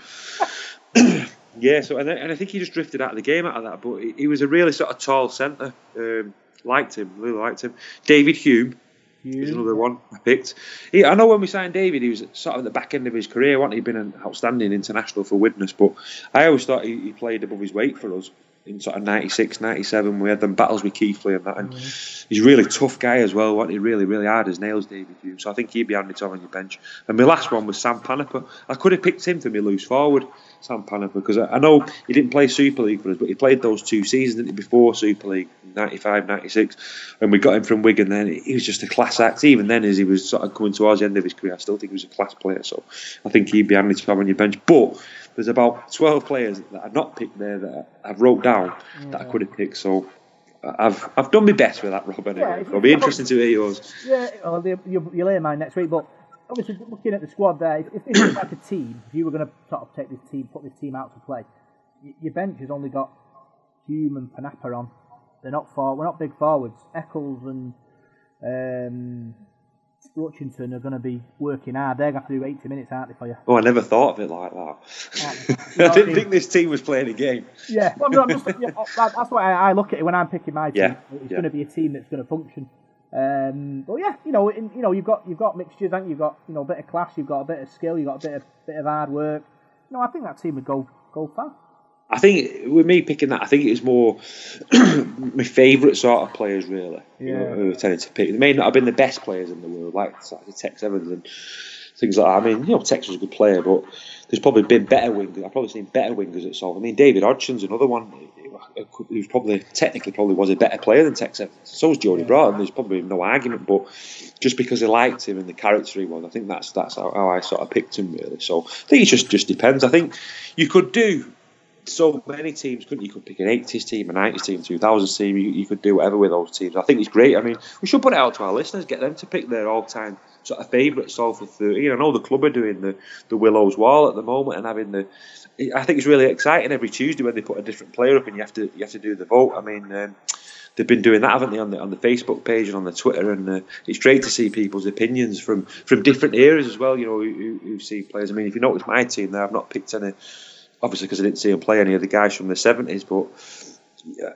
[clears throat] yeah, so and, I- and I think he just drifted out of the game out of that. But he, he was a really sort of tall centre. Um, liked him, really liked him. David Hume. He's another one I picked. He, I know when we signed David, he was sort of at the back end of his career. wasn't he? He'd been an outstanding international for Widnes, but I always thought he, he played above his weight for us. In sort of 96, 97. We had them battles with Keighley and that. And he's a really tough guy as well. What he really, really hard as nails, David Hume. So I think he'd be handy to have on your bench. And my last one was Sam Panapa. I could have picked him for me loose forward, Sam Panapa, because I, I know he didn't play Super League for us, but he played those two seasons before Super League, 95, 96. And we got him from Wigan then. He was just a class act. Even then, as he was sort of coming towards the end of his career, I still think he was a class player. So I think he'd be handy to have on your bench. But there's about 12 players that I've not picked there that I've wrote down that I could have picked. So I've I've done my best with that, Rob. Anyway. Yeah, It'll be interesting to hear yours. Yeah, well, you- you'll, you'll hear mine next week. But obviously, looking at the squad there, if, if was like a team, if you were going to sort of take this team, put this team out to play, your bench has only got Hume and Panapa on. They're not far. We're not big forwards. Eccles and um, Rutgerson are going to be working hard. They're going to have to do 80 minutes, aren't they, for you? Oh, I never thought of it like that. [laughs] I didn't think this team was playing a game. Yeah, well, no, just, yeah, that- that's why I, I look at it when I'm picking my team. Yeah, It's yeah. going to be a team that's going to function. Um, but yeah, you know, in, you know, you've got you've got mixtures, haven't you? You've got you know a bit of class, you've got a bit of skill, you've got a bit of bit of hard work. You know, I think that team would go go far. I think with me picking that, I think it was more [clears throat] my favourite sort of players, really. You know, Yeah. who I tended to pick. They may not have been the best players in the world, like, of Tex Evans and things like that. I mean, you know, Tex was a good player, but there's probably been better wingers. I've probably seen better wingers at Solve. I mean, David Hodgson's another one who's probably technically probably was a better player than Tex Evans. So was Jodie Broughton. There's probably no argument, but just because I liked him and the character he was, I think that's that's how, how I sort of picked him really. So I think it just just depends. I think you could do so many teams, couldn't you? You could pick an 80s team, a 90s team, 2000s team. You, you could do whatever with those teams. I think it's great. I mean, we should put it out to our listeners, get them to pick their all-time sort of favourite Salford for 13. I know the club are doing the, the Willows Wall at the moment and having the. I think it's really exciting every Tuesday when they put a different player up and you have to you have to do the vote. I mean. Um, They've been doing that, haven't they, on the on the Facebook page and on the Twitter, and uh, it's great to see people's opinions from, from different eras as well. You know, who- who see players. I mean, if you notice my team there, I've not picked any obviously because I didn't see him play any of the guys from the 70s, but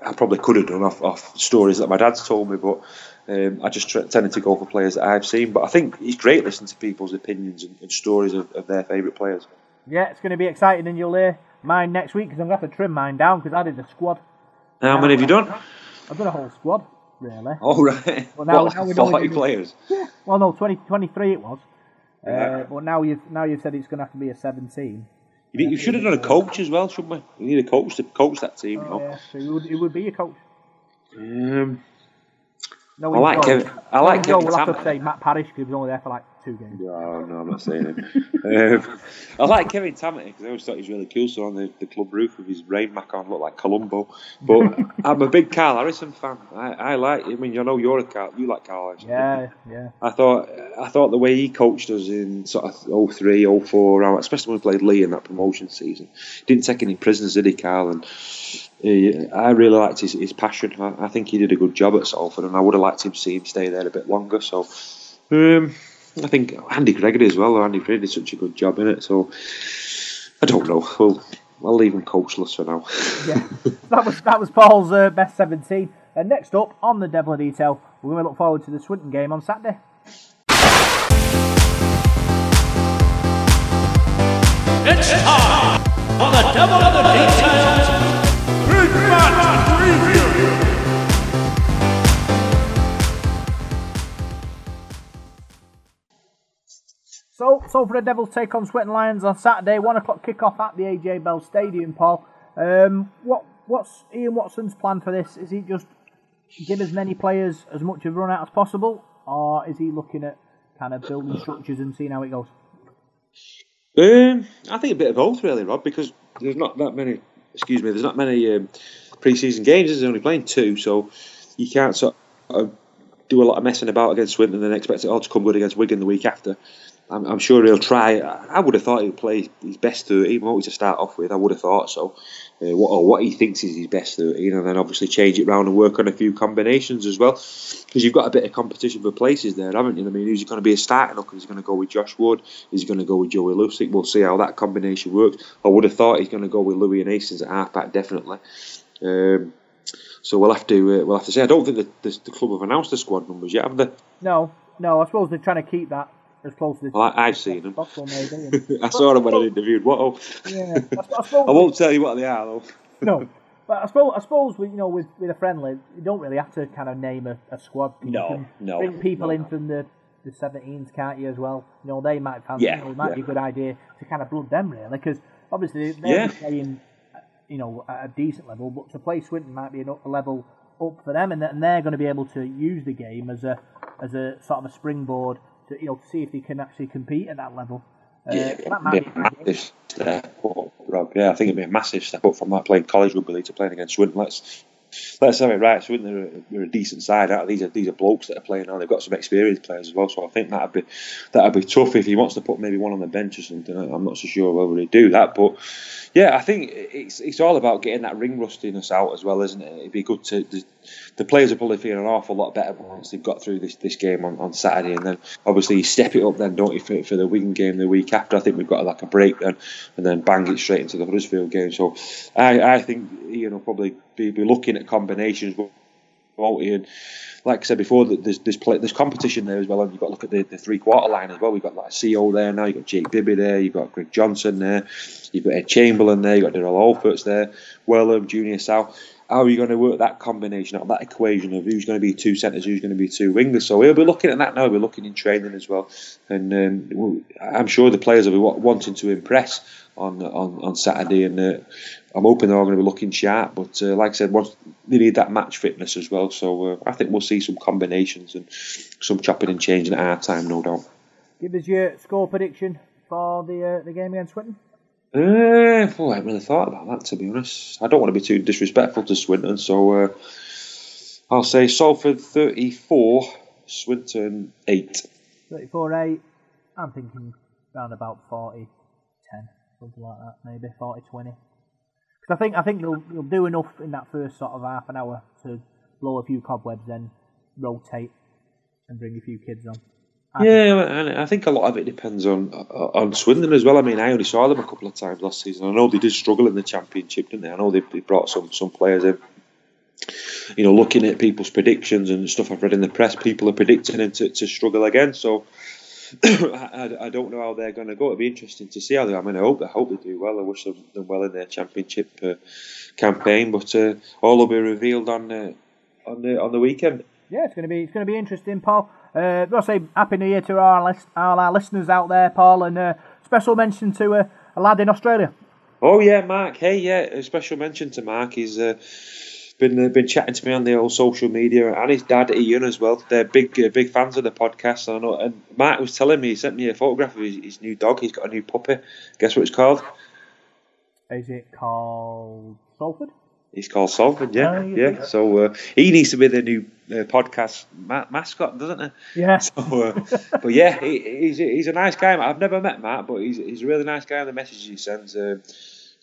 I probably could have done off, off stories that my dad's told me, but um, I just tr- tended to go for players that I've seen. But I think it's great listening to people's opinions and, and stories of, of their favourite players. Yeah, it's going to be exciting, and you'll hear mine next week because I'm going to have to trim mine down because I did a squad. How many have you done? I've done a whole squad, really. Oh, right. [laughs] Well, now- What, now we know 40 we- players. [laughs] Well, no, 20, 23 it was. Yeah. Uh, but now you've now you've said it's going to have to be a 17. You, you should have done a coach as well, shouldn't we? We need a coach to coach that team. you know. Yeah, so it would, it would be your coach. Um, No, I like Joe. Kevin- I like Joe, Kevin We'll have to say Matt Parrish because he was only there for like two games. No, no, I'm not saying it. um, I like Kevin Tamati because I always thought he was really cool. So on the, the club roof with his rain mac on, looked like Columbo. But [laughs] I'm a big Karl Harrison fan. I, I like. I mean, you know, you're a Karl. You like Karl Harrison. Yeah, yeah. I thought I thought the way he coached us in sort of 03, 04, around- especially when we played Leigh in that promotion season, didn't take any prisoners, did he, Karl? And he, I really liked his, his passion. I, I think he did a good job at Salford, and I would have liked him to see him stay there a bit longer. So um, I think Andy Gregory as well. Or Andy Gregory did such a good job in it. So I don't know. Well, I'll leave him coachless for now. yeah. [laughs] that was that was Paul's uh, best 17. And next up on the Devil in Detail, we're going to look forward to the Swinton game on Saturday. It's time for the Devil in the Details Big Match Preview. So, so for the Devils take on Swinton Lions on Saturday, one o'clock kick-off at the AJ Bell Stadium. Paul, um, what what's Ian Watson's plan for this? Is he just give as many players as much of a run out as possible, or is he looking at kind of building structures and seeing how it goes? Um, I think a bit of both, really, Rob, because there's not that many. Excuse me, there's not many um, pre-season games. Only playing two, so you can't sort of do a lot of messing about against Swinton and then expect it all to come good against Wigan the week after. I'm, I'm sure he'll try. I would have thought he'd play his best 13, won't to start off with? I would have thought so. Uh, what, or what he thinks is his best 13, and then obviously change it round and work on a few combinations as well. Because you've got a bit of competition for places there, haven't you? I mean, who's going to be a starting? Is he going to go with Josh Wood? Is he going to go with Joey Lussick? We'll see how that combination works. I would have thought he's going to go with Lui and Hastings at halfback, definitely. Um, so we'll have to uh, we'll have to say. I don't think the, the, the club have announced the squad numbers yet, have they? No, no. I suppose they're trying to keep that as close Well, I, I've seen them. maybe. [laughs] I saw them when I interviewed Watto. yeah, I, suppose. I won't tell you what they are though. [laughs] No, But I suppose, I suppose with, you know, with, with a friendly, you don't really have to kind of name a, a squad. You No, can no, Bring people no. in from the, the 17s, can't you, as well? You know, they might fancy, Yeah, you know, it might yeah. be a good idea to kind of blood them, really, because obviously they're Yeah. playing, you know, at a decent level, but to play Swinton might be an up- a level up for them, and, and they're going to be able to use the game as a as a sort of a springboard to, you know, to see if they can actually compete at that level. Uh, Yeah, that it'd be be a a good game. massive step up, Rob. Yeah, I think it'd be a massive step up from that playing college rugby league to playing against Swinton. Let's let's have it right. Swinton are, a- they're a decent side. Aren't? These are these are blokes that are playing now. They've got some experienced players as well. So I think that'd be that'd be tough if he wants to put maybe one on the bench or something. I'm not so sure whether he'd do that, but yeah, I think it's it's all about getting that ring rustiness out as well, isn't it? It'd be good to the, players are probably feeling an awful lot better once they've got through this, this game on, on Saturday, and then obviously you step it up then, don't you, for, for the Wigan game the week after? I think we've got like a break then, and then bang it straight into the Huddersfield game. So I I think you know probably be, be looking at combinations. won't? And like I said before, there's there's, play, there's competition there as well, and you've got to look at the, the three quarter line as well. We've got like a Sio there now, you've got Jake Bibby there, you've got Greg Johnson there, you've got Ed Chamberlain there, you've got Derrell Olpherts there, Welham, Junior Sa'u. How are you going to work that combination out, that equation of who's going to be two centres, who's going to be two wingers? So we'll be looking at that now. We're looking in training as well, and um, I'm sure the players will be wanting to impress on on, on Saturday, and uh, I'm hoping they're all going to be looking sharp. But uh, like I said, once they need that match fitness as well. So uh, I think we'll see some combinations and some chopping and changing at our time, no doubt. Give us your score prediction for the uh, the game against Swinton. Uh, well, I haven't really thought about that to be honest. I don't want to be too disrespectful to Swinton, so uh, I'll say Salford 34, Swinton 8. 34 8. I'm thinking around about 40 10, something like that, maybe 40 20. Because I think, I think they'll, they'll do enough in that first sort of half an hour to blow a few cobwebs, then rotate and bring a few kids on. Yeah, and I think a lot of it depends on on Swinton as well. I mean, I only saw them a couple of times last season. I know they did struggle in the Championship, didn't they? I know they, they brought some some players in. You know, looking at people's predictions and stuff I've read in the press, people are predicting them to, to struggle again. So I, [coughs] I- I don't know how they're going to go. It'll be interesting to see how they. I mean, I hope I hope they do well. I wish them, them well in their Championship uh, campaign, but uh, all will be revealed on uh, on the on the weekend. Yeah, it's going to be it's going to be interesting, Paul. Uh, I'll say happy New Year to our list, all our listeners out there, Paul, and uh, special mention to uh, a lad in Australia. Oh yeah, Mark. Hey, yeah. A special mention to Mark. He's uh, been uh, been chatting to me on the old social media, and his dad Ian as well. They're big uh, big fans of the podcast. I know. And Mark was telling me he sent me a photograph of his, his new dog. He's got a new puppy. Guess what it's called? Is it called Salford? He's called Salford. Yeah, Oh, you yeah. So uh, he needs to be the new uh, podcast ma- mascot, doesn't he? Yeah. So, uh, [laughs] but yeah, he, he's he's a nice guy. I've never met Matt, but he's he's a really nice guy. on The messages he sends, uh,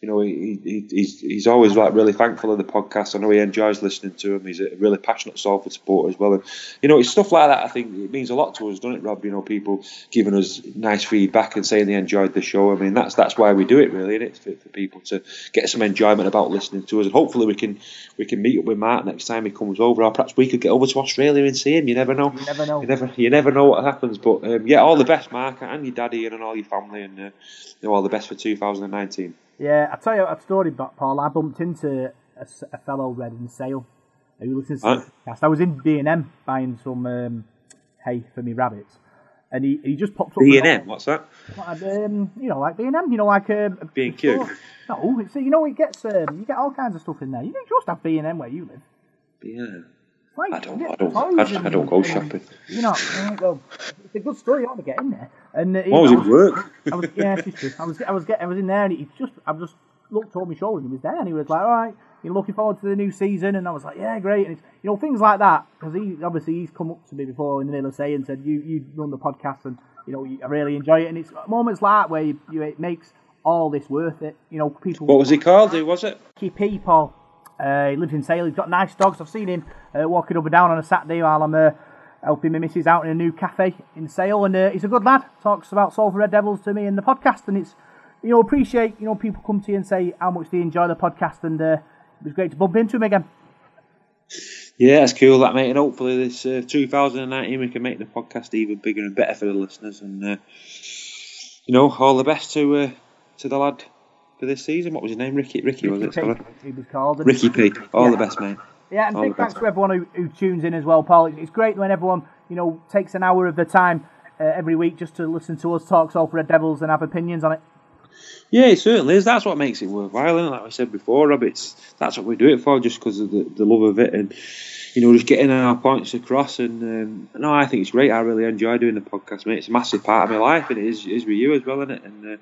you know, he, he he's he's always like really thankful of the podcast. I know he enjoys listening to him. He's a really passionate Salford supporter as well. And you know, it's stuff like that. I think it means a lot to us, doesn't it, Rob? You know, people giving us nice feedback and saying they enjoyed the show. I mean, that's that's why we do it, really. Isn't it? It's for, for people to get some enjoyment about listening to us, and hopefully we can we can meet up with Matt next time he comes over, or perhaps we could get over to Australia and see him. You never know. You never know. You never, you never know what happens. But um, yeah, all the best, Mark, and your daddy, and all your family, and uh, you know, all the best for 2019. Yeah, I'll tell you a story about Paul. I bumped into a fellow red in Sale who listens to the podcast. I was in B&M buying some um, hay for me rabbits. And he, he just popped up. B and M, what's that? Like, um, you know, like B&M, you know, like um, a B&Q. store. No, it's, you know, it gets um, you get all kinds of stuff in there. You don't just have B&M where you live. Yeah. I don't- I don't- I- I don't go shopping. You know, well, it's a good story. You ought to get in there. And uh, was it work? I was, yeah, it's true. I was, I was, get, I was in there, and he just, I just looked over my shoulder, and he was there, and he was like, "All right, you're looking forward to the new season," and I was like, "Yeah, great." And it's, you know, things like that, because he obviously he's come up to me before in the middle of say and said, "You, you run the podcast, and you know, I really enjoy it." And it's moments like that where you, you, it makes all this worth it. You know, people. What was he called? Who was it? Keep people. Uh, he lives in Sale. He's got nice dogs. I've seen him uh, walking up and down on a Saturday while I'm uh, helping my missus out in a new cafe in Sale. And uh, he's a good lad. Talks about Salford Red Devils to me in the podcast. And it's, you know, appreciate, you know, people come to you and say how much they enjoy the podcast. And uh, it was great to bump into him again. Yeah, that's cool, that mate. And hopefully, this uh, 2019 we can make the podcast even bigger and better for the listeners. And you know, all the best to to the lad for this season. What was his name? Ricky. Ricky was it? Sorry. He was called. Ricky P. All Yeah. the best, mate. Yeah, and All big thanks best. to everyone who, who tunes in as well, Paul. It's, great when everyone you know takes an hour of their time uh, every week just to listen to us talk Salford Red Devils and have opinions on it. Yeah, it certainly is. That's what makes it worthwhile, and like I said before, Rob, it's that's what we do it for, just because of the, the love of it, and you know, just getting our points across. And um, no, I think it's great. I really enjoy doing the podcast, mate. It's a massive part of my life, and it is, is with you as well, isn't it? And uh,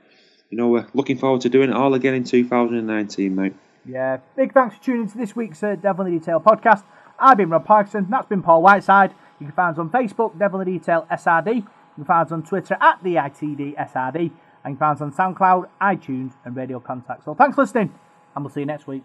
you know, we're looking forward to doing it all again in 2019, mate. Yeah, big thanks for tuning to this week's uh, Devil in the Detail podcast. I've been Rob Parkinson. That's been Paul Whiteside. You can find us on Facebook, Devil in the Detail SRD. You can find us on Twitter at the ITD SRD. And you can find us on SoundCloud, iTunes, and Radio Contact. So thanks for listening, and we'll see you next week.